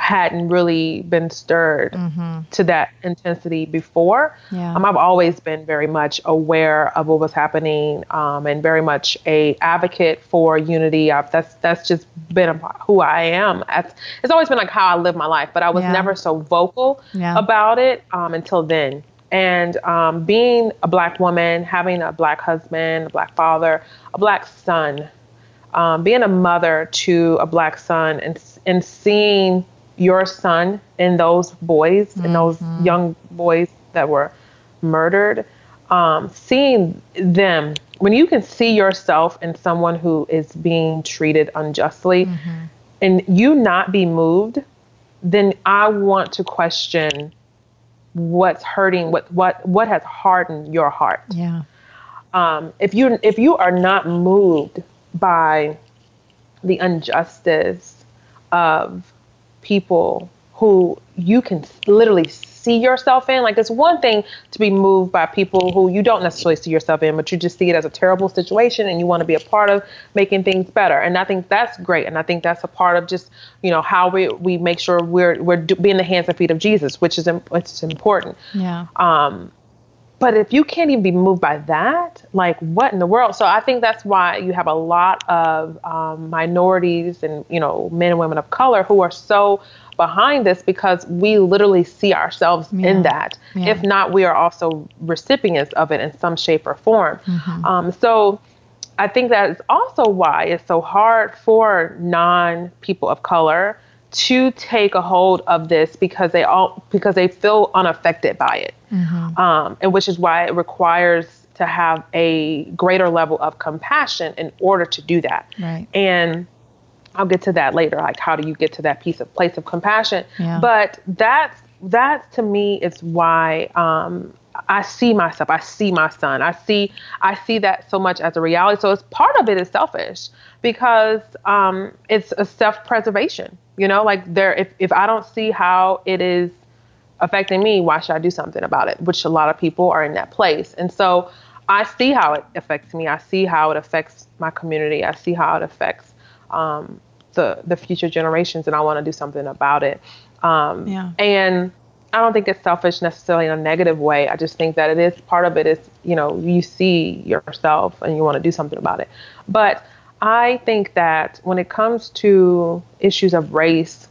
hadn't really been stirred mm-hmm. to that intensity before. Yeah. Um, I've always been very much aware of what was happening um, and very much a advocate for unity. I've, that's that's just been who I am. It's, it's always been like how I live my life, but I was yeah. never so vocal yeah. about it um, until then. And um, being a black woman, having a black husband, a black father, a black son, um, being a mother to a black son, and and seeing your son in those boys, mm-hmm. in those young boys that were murdered, um, seeing them when you can see yourself in someone who is being treated unjustly, mm-hmm. and you not be moved, then I want to question what's hurting, what what what has hardened your heart. Yeah. Um, if you if you are not moved by the injustice of people who you can literally see yourself in. Like it's one thing to be moved by people who you don't necessarily see yourself in, but you just see it as a terrible situation and you want to be a part of making things better. And I think that's great. And I think that's a part of just you know how we we make sure we're we're being the hands and feet of Jesus, which is is important. Yeah. Um, but if you can't even be moved by that, like what in the world? So I think that's why you have a lot of um, minorities and you know men and women of color who are so behind this because we literally see ourselves yeah. in that. Yeah. If not, we are also recipients of it in some shape or form. Mm-hmm. Um, so I think that is also why it's so hard for non people of color to take a hold of this because they all because they feel unaffected by it, mm-hmm. um, and which is why it requires to have a greater level of compassion in order to do that. Right. And I'll get to that later. Like, how do you get to that piece of place of compassion? Yeah. But that's that to me is why um, I see myself. I see my son. I see I see that so much as a reality. So it's part of it is selfish because um, it's a self preservation. You know, like there if if I don't see how it is affecting me, why should I do something about it? Which a lot of people are in that place. And so I see how it affects me. I see how it affects my community. I see how it affects um, the the future generations, and I want to do something about it. Um, yeah. And I don't think it's selfish necessarily in a negative way. I just think that it is part of it is you know you see yourself and you want to do something about it. But I think that when it comes to issues of race,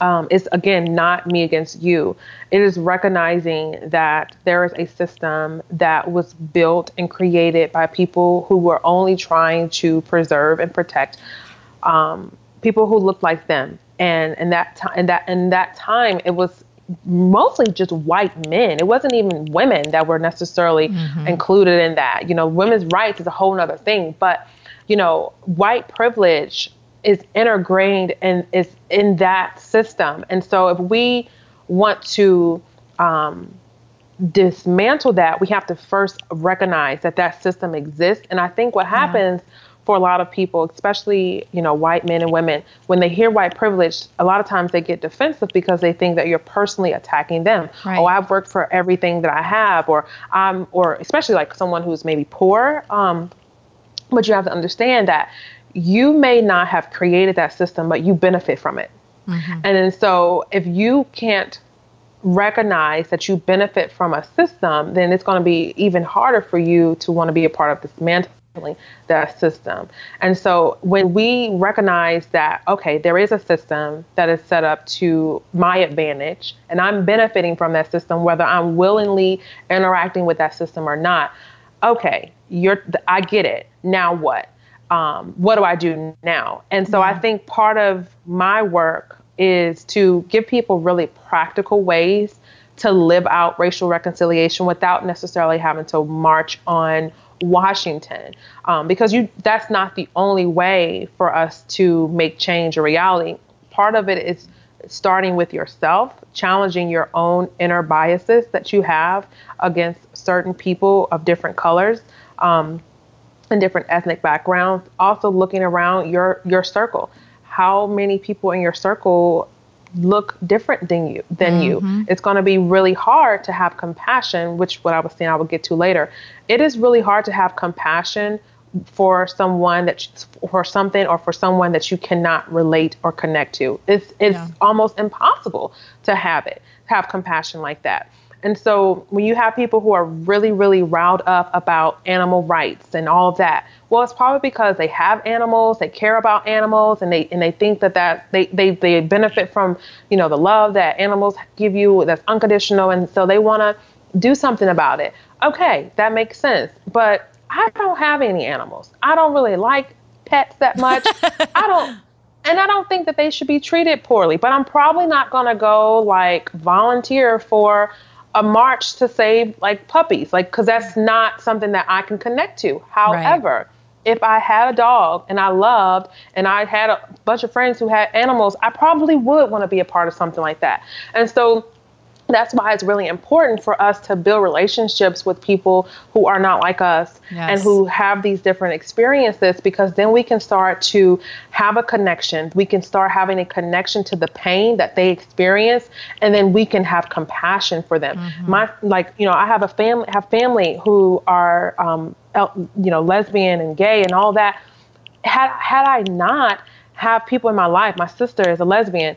um, it's again not me against you. It is recognizing that there is a system that was built and created by people who were only trying to preserve and protect um, people who looked like them. And in that time, in that in that time, it was mostly just white men. It wasn't even women that were necessarily mm-hmm. included in that. You know, women's rights is a whole other thing, but you know, white privilege is integrated and is in that system. And so if we want to um, dismantle that, we have to first recognize that that system exists. And I think what happens yeah. For a lot of people, especially you know white men and women, when they hear white privilege, a lot of times they get defensive because they think that you're personally attacking them. Right. Oh, I've worked for everything that I have, or I'm, or especially like someone who's maybe poor. Um, but you have to understand that you may not have created that system, but you benefit from it. Mm-hmm. And then so if you can't recognize that you benefit from a system, then it's going to be even harder for you to want to be a part of dismantling that system. And so when we recognize that, okay, there is a system that is set up to my advantage and I'm benefiting from that system, whether I'm willingly interacting with that system or not, okay, you're, I get it. Now what? um, what do I do now? And so. I think part of my work is to give people really practical ways to live out racial reconciliation without necessarily having to march on Washington, um, because you that's not the only way for us to make change a reality. Part of it is starting with yourself, challenging your own inner biases that you have against certain people of different colors. Um, and different ethnic backgrounds. Also looking around your your circle. How many people in your circle look different than you than mm-hmm. you. It's going to be really hard to have compassion, which what I was saying I will get to later. It is really hard to have compassion for someone that for something or for someone that you cannot relate or connect to. It's it's yeah. almost impossible to have it have compassion like that. And so when you have people who are really, really riled up about animal rights and all of that, well, it's probably because they have animals, they care about animals, and they and they think that that they they, they benefit from you know the love that animals give you that's unconditional, and so they want to do something about it. Okay, that makes sense. But I don't have any animals. I don't really like pets that much. I don't and I don't think that they should be treated poorly, but I'm probably not going to go like volunteer for a march to save like puppies, like cuz that's not something that I can connect to. However, right. if I had a dog and I loved and I had a bunch of friends who had animals, I probably would want to be a part of something like that. And so that's why it's really important for us to build relationships with people who are not like us yes. and who have these different experiences because then we can start to have a connection. We can start having a connection to the pain that they experience and then we can have compassion for them. Mm-hmm. My like, you know, I have a family have family who are um, you know, lesbian and gay and all that. Had had I not have people in my life, my sister is a lesbian,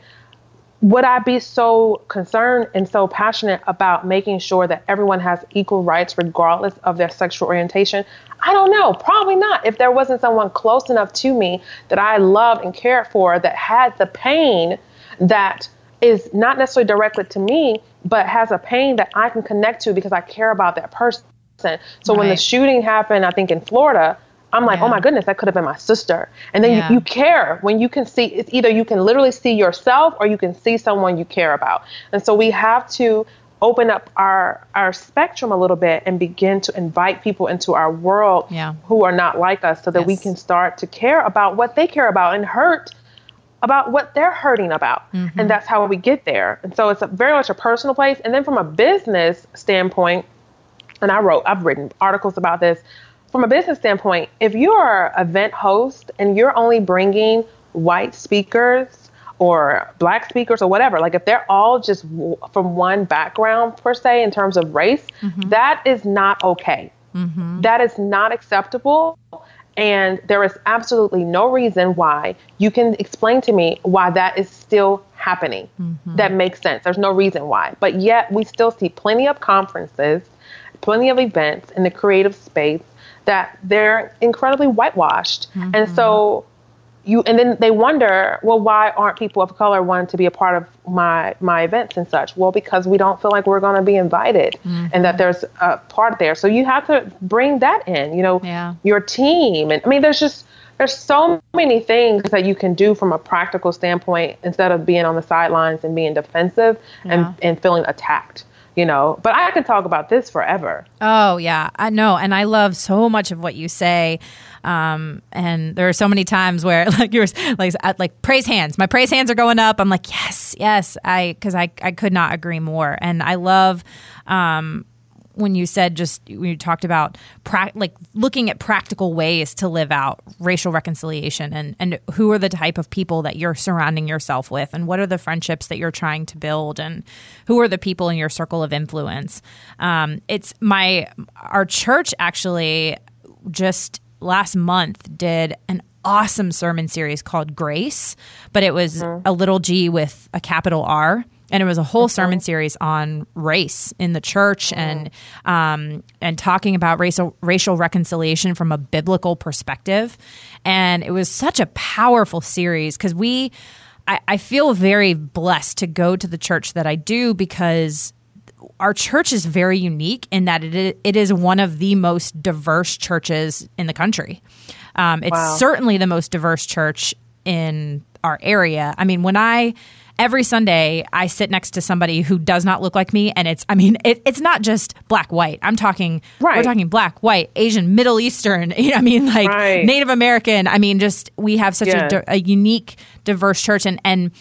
would I be so concerned and so passionate about making sure that everyone has equal rights regardless of their sexual orientation? I don't know. Probably not. If there wasn't someone close enough to me that I loved and cared for that had the pain that is not necessarily directed to me, but has a pain that I can connect to because I care about that person. So right. when the shooting happened, I think in Florida, I'm like, oh yeah. oh my goodness, that could have been my sister. And then yeah. you, you, care when you can see it's either you can literally see yourself or you can see someone you care about. And so we have to open up our our spectrum a little bit and begin to invite people into our world yeah. who are not like us so that yes. we can start to care about what they care about and hurt about what they're hurting about. Mm-hmm. And that's how we get there. And so it's a, very much a personal place. And then from a business standpoint, and I wrote, I've written articles about this from a business standpoint, if you're an event host and you're only bringing white speakers or black speakers or whatever, like if they're all just w- from one background per se in terms of race, mm-hmm. that is not okay. Mm-hmm. That is not acceptable. And there is absolutely no reason why you can explain to me why that is still happening. Mm-hmm. That makes sense. There's no reason why. But yet we still see plenty of conferences, plenty of events in the creative space that they're incredibly whitewashed. Mm-hmm. And so you and then they wonder, well, why aren't people of color wanting to be a part of my my events and such? Well, because we don't feel like we're going to be invited, mm-hmm. and that there's a part there. So you have to bring that in. You know, yeah. your team, and I mean, there's just there's so many things that you can do from a practical standpoint instead of being on the sidelines and being defensive yeah. and and feeling attacked you know but i can talk about this forever. Oh yeah. I know. And i love so much of what you say. Um, and there are so many times where like yours like like praise hands. My praise hands are going up. I'm like yes yes. I because i i could not agree more. And i love um when you said just when you talked about pra- like looking at practical ways to live out racial reconciliation and and who are the type of people that you're surrounding yourself with and what are the friendships that you're trying to build and who are the people in your circle of influence um, it's my our church actually just last month did an awesome sermon series called grace but it was mm-hmm. a little g with a capital r and it was a whole sermon series on race in the church oh. and um, and talking about racial racial reconciliation from a biblical perspective and it was such a powerful series because we I, I feel very blessed to go to the church that I do because our church is very unique in that it, it is one of the most diverse churches in the country. Um, it's wow. certainly the most diverse church in our area. I mean, when I every Sunday I sit next to somebody who does not look like me, and it's I mean it, it's not just black white. I'm talking right. we're talking black, white, Asian, Middle Eastern. You know, I mean like right. Native American. I mean just we have such yeah. a, a unique, diverse church, and and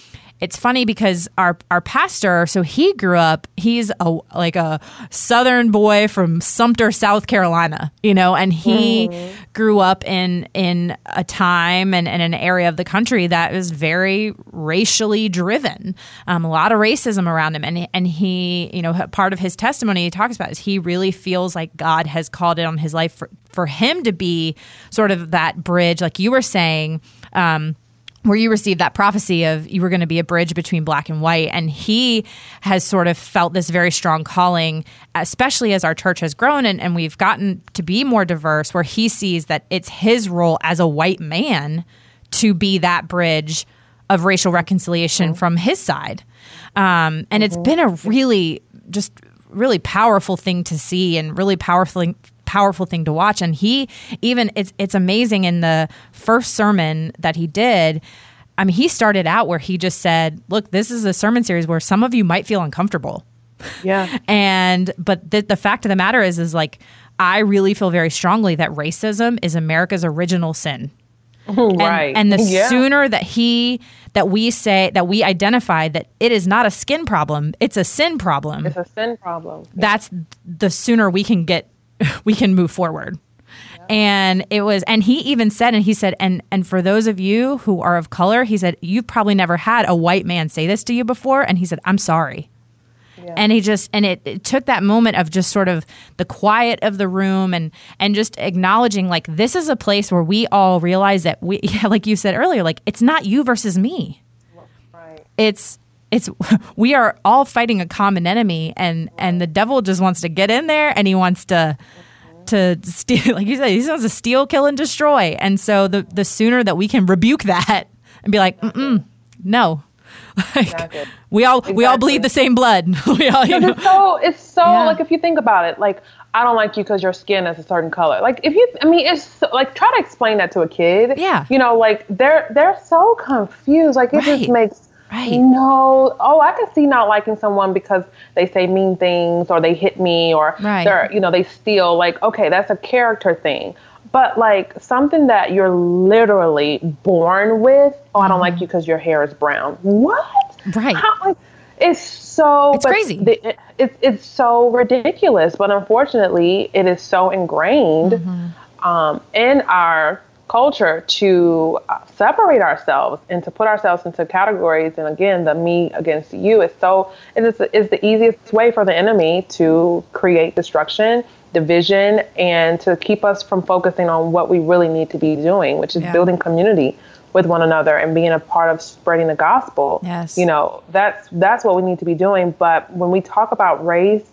it's funny because our our pastor, so he grew up, he's a like a southern boy from Sumter, South Carolina, you know, and he mm. grew up in in a time and in an area of the country that was very racially driven. Um, a lot of racism around him, and and he, you know, part of his testimony he talks about is he really feels like God has called it on his life for for him to be sort of that bridge, like you were saying. Um, where you received that prophecy of you were going to be a bridge between black and white. And he has sort of felt this very strong calling, especially as our church has grown and, and we've gotten to be more diverse, where he sees that it's his role as a white man to be that bridge of racial reconciliation mm-hmm. from his side. Um, and mm-hmm. it's been a really just really powerful thing to see and really powerful powerful thing to watch. And he even it's it's amazing in the first sermon that he did. I mean, he started out where he just said, "Look, this is a sermon series where some of you might feel uncomfortable." Yeah. and but the, the fact of the matter is, is like I really feel very strongly that racism is America's original sin. And, right. And the yeah. sooner that he that we say that we identify that it is not a skin problem, it's a sin problem. It's a sin problem. That's the sooner we can get we can move forward. And it was and he even said and he said and and for those of you who are of color, he said you've probably never had a white man say this to you before and he said I'm sorry. Yeah. And he just and it, it took that moment of just sort of the quiet of the room and and just acknowledging like this is a place where we all realize that we yeah, like you said earlier like it's not you versus me. Right. It's it's we are all fighting a common enemy and and the devil just wants to get in there and he wants to to steal like you said he wants to steal kill and destroy and so the the sooner that we can rebuke that and be like mm no like, we all exactly. we all bleed the same blood we all, you know. it's so it's so yeah. like if you think about it like I don't like you because your skin is a certain color. Like if you, I mean, it's so, like try to explain that to a kid. Yeah. You know, like they're they're so confused. Like it right. just makes Right. No. Oh, I can see not liking someone because they say mean things or they hit me or right. they're, you know, they steal. Like, okay, that's a character thing. But like something that you're literally born with. Oh, I don't like mm-hmm. you because your hair is brown. What? Right. How, like, it's so it's crazy. The, it, it, it's so ridiculous, but unfortunately, it is so ingrained mm-hmm. um, in our culture to uh, separate ourselves and to put ourselves into categories. And again, the me against you is so it is, is the easiest way for the enemy to create destruction, division, and to keep us from focusing on what we really need to be doing, which is yeah. building community with one another and being a part of spreading the gospel. Yes. You know, that's that's what we need to be doing. But when we talk about race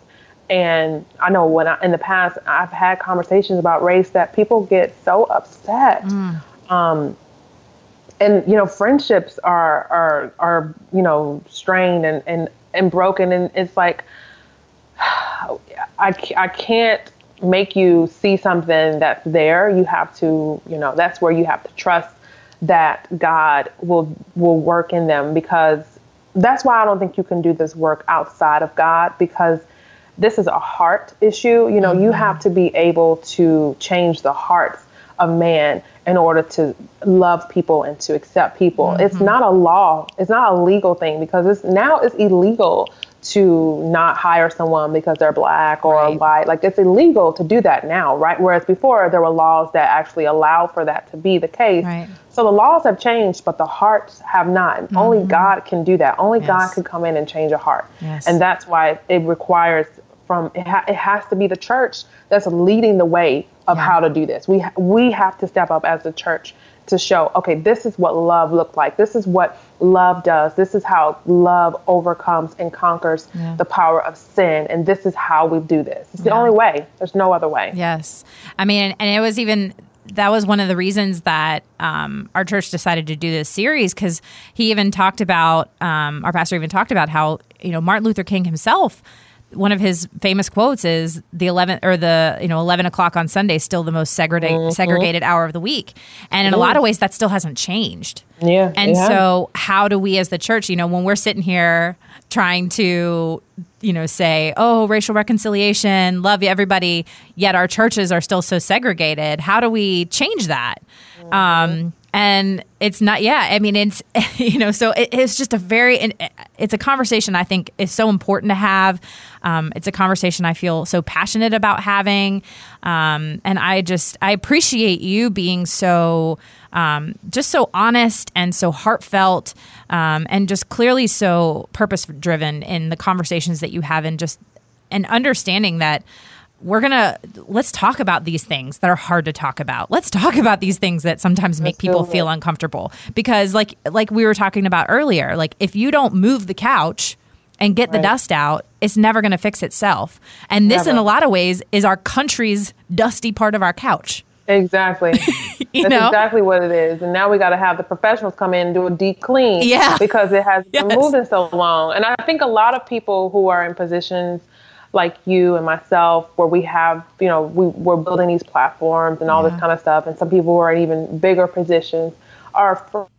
and I know when I, in the past I've had conversations about race that people get so upset. Mm. Um, and you know, friendships are are are you know strained and and and broken, and it's like I I can't make you see something that's there. You have to you know that's where you have to trust that God will will work in them because that's why I don't think you can do this work outside of God because this is a heart issue. You know, mm-hmm. you have to be able to change the hearts of man in order to love people and to accept people. Mm-hmm. It's not a law. It's not a legal thing because it's now it's illegal to not hire someone because they're black or right. white. Like it's illegal to do that now, right? Whereas before there were laws that actually allow for that to be the case. Right. So the laws have changed, but the hearts have not. Mm-hmm. Only God can do that. Only yes. God can come in and change a heart. Yes. And that's why it requires from it, ha- it has to be the church that's leading the way of yeah. how to do this. We ha- we have to step up as the church to show, okay, this is what love looked like. This is what love does. This is how love overcomes and conquers yeah. the power of sin. And this is how we do this. It's the yeah. only way. There's no other way. Yes. I mean, and it was even that was one of the reasons that um, our church decided to do this series because he even talked about um, our pastor even talked about how you know Martin Luther King himself one of his famous quotes is the 11 or the you know 11 o'clock on sunday still the most segregated mm-hmm. segregated hour of the week. And in a lot of ways that still hasn't changed. Yeah and so how do we as the church you know when we're sitting here trying to you know say oh racial reconciliation love everybody yet our churches are still so segregated how do we change that? Mm-hmm. um, and it's not yeah i mean it's you know so it, it's just a very it's a conversation i think is so important to have. Um, it's a conversation i feel so passionate about having. Um, and i just i appreciate you being so um, just so honest and so heartfelt um, and just clearly so purpose driven in the conversations that you have and just and understanding that we're gonna let's talk about these things that are hard to talk about let's talk about these things that sometimes make people feel uncomfortable because like like we were talking about earlier like if you don't move the couch and get right. the dust out it's never going to fix itself and this never. in a lot of ways is our country's dusty part of our couch Exactly. That's know? exactly what it is. And now we got to have the professionals come in and do a deep clean. Yeah. Because it has been moving so long. And I think a lot of people who are in positions like you and myself, where we have, you know, we, we're building these platforms and all yeah. this kind of stuff, and some people who are in even bigger positions are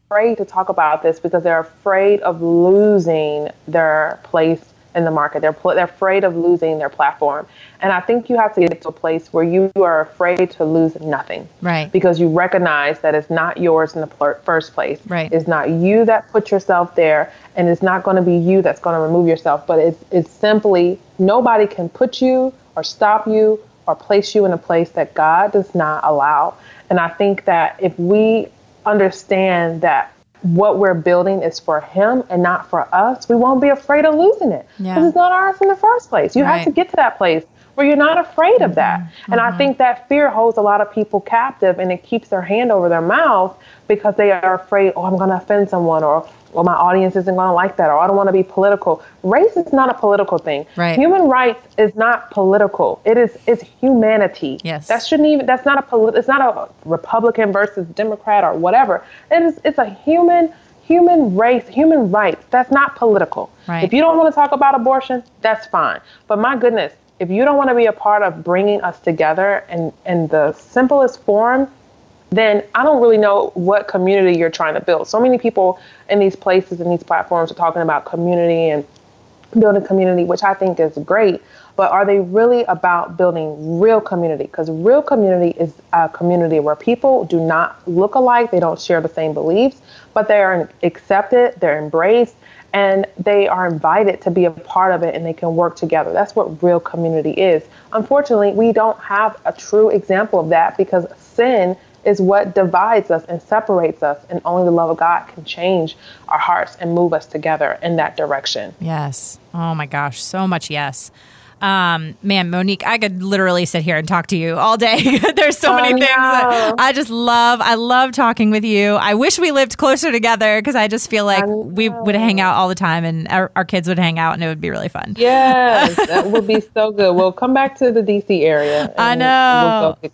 afraid to talk about this because they're afraid of losing their place in the market. They're they're afraid of losing their platform, and I think you have to get to a place where you are afraid to lose nothing, right? Because you recognize that it's not yours in the pl- first place. Right. It's not you that put yourself there, and it's not going to be you that's going to remove yourself. But it's it's simply nobody can put you or stop you or place you in a place that God does not allow. And I think that if we understand that what we're building is for him and not for us, we won't be afraid of losing it because yeah. it's not ours in the first place. You right. have to get to that place where you're not afraid of that. Mm-hmm. And mm-hmm. I think that fear holds a lot of people captive and it keeps their hand over their mouth because they are afraid, oh, I'm going to offend someone or well, my audience isn't going to like that, or I don't want to be political. Race is not a political thing. Right. Human rights is not political. It is it's humanity. Yes. That shouldn't even. That's not a polit. It's not a Republican versus Democrat or whatever. It is. It's a human human race, human rights. That's not political. Right. If you don't want to talk about abortion, that's fine. But my goodness, if you don't want to be a part of bringing us together in in the simplest form then I don't really know what community you're trying to build. So many people in these places and these platforms are talking about community and building community, which I think is great. But are they really about building real community? Because real community is a community where people do not look alike, they don't share the same beliefs, but they are accepted, they're embraced, and they are invited to be a part of it and they can work together. That's what real community is. Unfortunately, we don't have a true example of that because sin is what divides us and separates us. And only the love of God can change our hearts and move us together in that direction. Yes. Oh my gosh. So much yes. Um, man, Monique, I could literally sit here and talk to you all day. There's so many things I just love. I love talking with you. I wish we lived closer together because I just feel like we would hang out all the time and our, our, kids would hang out and it would be really fun. Yes, that would be so good. We'll come back to the DC area. I know. We'll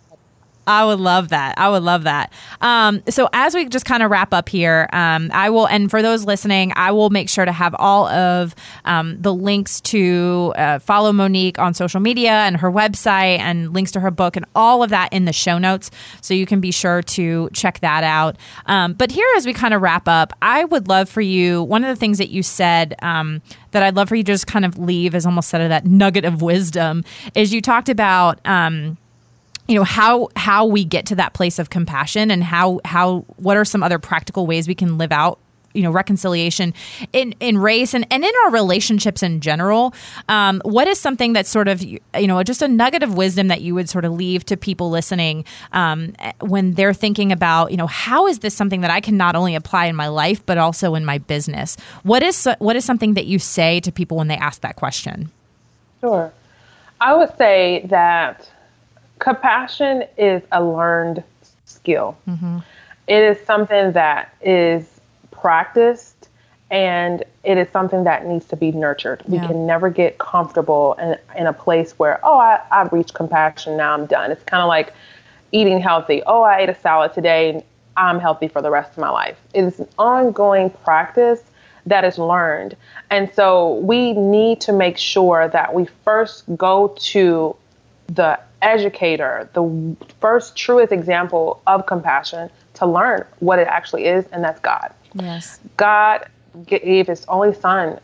I would love that. I would love that. Um, so as we just kind of wrap up here, um, I will, and for those listening, I will make sure to have all of um, the links to uh, follow Monique on social media and her website and links to her book and all of that in the show notes. So you can be sure to check that out. Um, but here, as we kind of wrap up, I would love for you, one of the things that you said um, that I'd love for you to just kind of leave as almost said of that nugget of wisdom is you talked about, um, you know how how we get to that place of compassion and how how what are some other practical ways we can live out you know reconciliation in in race and and in our relationships in general? Um, what is something that's sort of you know just a nugget of wisdom that you would sort of leave to people listening um, when they're thinking about you know how is this something that I can not only apply in my life but also in my business? What is what is something that you say to people when they ask that question? Sure. I would say that compassion is a learned skill. Mm-hmm. It is something that is practiced and it is something that needs to be nurtured. Yeah. We can never get comfortable in, in a place where, oh, I, I've reached compassion, now I'm done. It's kind of like eating healthy. Oh, I ate a salad today, I'm healthy for the rest of my life. It is an ongoing practice that is learned. And so we need to make sure that we first go to the educator, the first truest example of compassion to learn what it actually is, and that's God. Yes. God gave his only son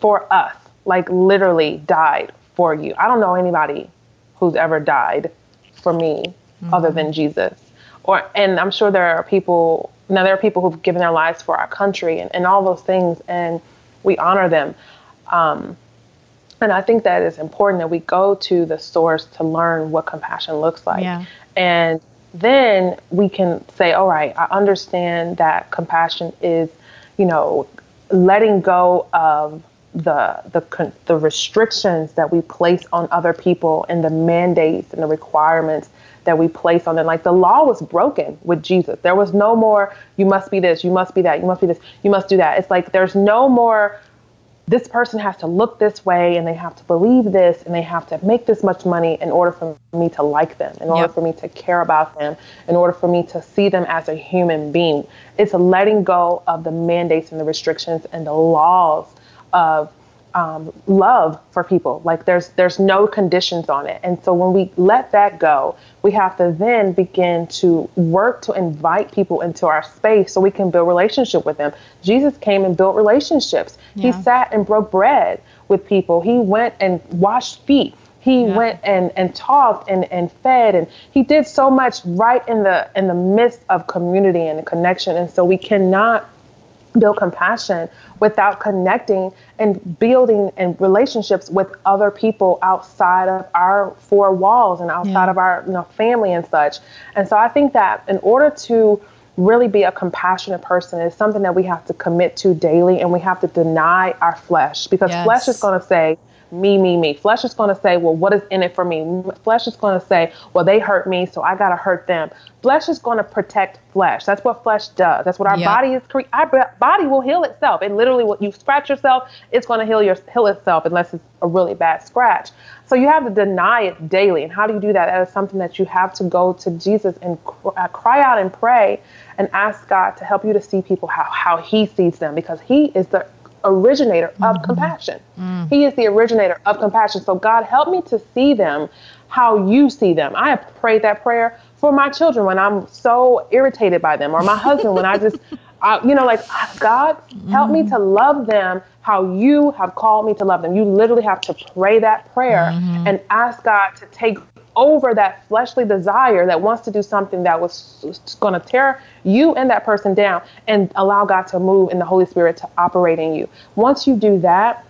for us, like literally died for you. I don't know anybody who's ever died for me mm-hmm. other than Jesus. Or and I'm sure there are people now there are people who've given their lives for our country and, and all those things and we honor them. Um, and I think that it's important that we go to the source to learn what compassion looks like. Yeah. And then we can say, all right, I understand that compassion is, you know, letting go of the the the restrictions that we place on other people and the mandates and the requirements that we place on them. Like the law was broken with Jesus. There was no more you must be this, you must be that, you must be this, you must do that. It's like there's no more this person has to look this way and they have to believe this and they have to make this much money in order for me to like them, in order yep. for me to care about them, in order for me to see them as a human being. It's letting go of the mandates and the restrictions and the laws of um, love for people. Like there's there's no conditions on it. And so when we let that go, we have to then begin to work to invite people into our space so we can build relationship with them. Jesus came and built relationships. Yeah. He sat and broke bread with people. He went and washed feet. He yeah. went and, and talked and, and fed and he did so much right in the in the midst of community and connection. And so we cannot build compassion without connecting and building and relationships with other people outside of our four walls and outside yeah. of our you know family and such. And so I think that in order to really be a compassionate person is something that we have to commit to daily and we have to deny our flesh because yes. flesh is going to say me, me, me. Flesh is going to say, well, what is in it for me? Flesh is going to say, well, they hurt me, so I got to hurt them. Flesh is going to protect flesh. That's what flesh does. That's what our yep. body is. Cre- our body will heal itself. And literally, what you scratch yourself, it's going to heal your heal itself unless it's a really bad scratch. So you have to deny it daily. And how do you do that? That is something that you have to go to Jesus and cry, uh, cry out and pray and ask God to help you to see people how, how He sees them because He is the originator mm-hmm. of compassion. Mm. He is the originator of compassion. So, God, help me to see them how you see them. I have prayed that prayer for my children when I'm so irritated by them, or my husband when I just, I, you know, like, God, help mm. me to love them how you have called me to love them. You literally have to pray that prayer mm-hmm. and ask God to take over that fleshly desire that wants to do something that was going to tear you and that person down and allow God to move in the Holy Spirit to operate in you. Once you do that,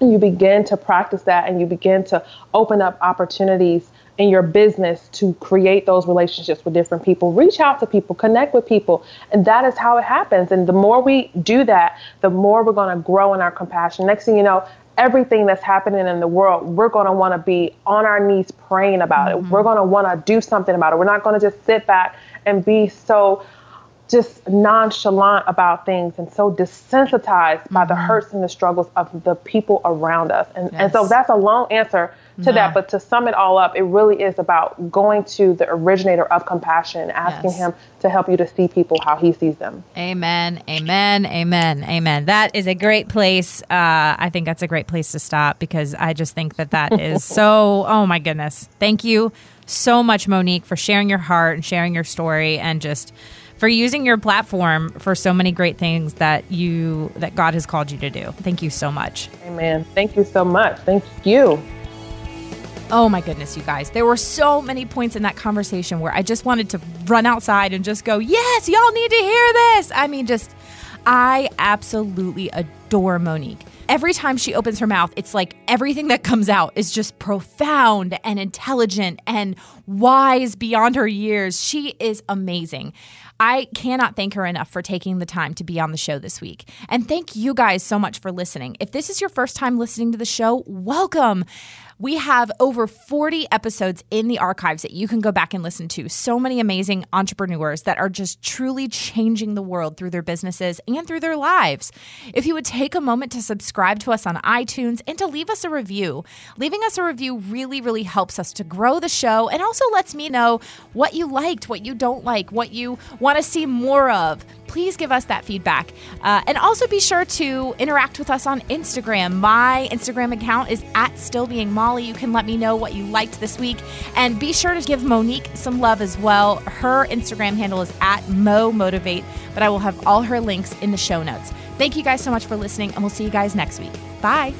you begin to practice that and you begin to open up opportunities in your business to create those relationships with different people. Reach out to people, connect with people, and that is how it happens. And the more we do that, the more we're going to grow in our compassion. Next thing you know, everything that's happening in the world, we're going to want to be on our knees praying about mm-hmm. it. We're going to want to do something about it. We're not going to just sit back and be so just nonchalant about things and so desensitized mm-hmm. by the mm-hmm. hurts and the struggles of the people around us. And, yes. and so that's a long answer to that. But to sum it all up, it really is about going to the originator of compassion, asking yes. him to help you to see people how he sees them. Amen. Amen. Amen. Amen. That is a great place. Uh, I think that's a great place to stop because I just think that that is so, oh my goodness. Thank you so much, Monique, for sharing your heart and sharing your story and just for using your platform for so many great things that you that God has called you to do. Thank you so much. Amen. Thank you so much. Thank you. Oh my goodness, you guys. There were so many points in that conversation where I just wanted to run outside and just go, "Yes, y'all need to hear this." I mean, just I absolutely adore Monique. Every time she opens her mouth, it's like everything that comes out is just profound and intelligent and wise beyond her years. She is amazing. I cannot thank her enough for taking the time to be on the show this week. And thank you guys so much for listening. If this is your first time listening to the show, welcome. We have over 40 episodes in the archives that you can go back and listen to. So many amazing entrepreneurs that are just truly changing the world through their businesses and through their lives. If you would take a moment to subscribe to us on iTunes and to leave us a review, leaving us a review really, really helps us to grow the show and also lets me know what you liked, what you don't like, what you want to see more of please give us that feedback. Uh, and also be sure to interact with us on Instagram. My Instagram account is at Still Being Molly. You can let me know what you liked this week. And be sure to give Monique some love as well. Her Instagram handle is at Mo Motivate, but I will have all her links in the show notes. Thank you guys so much for listening, and we'll see you guys next week. Bye.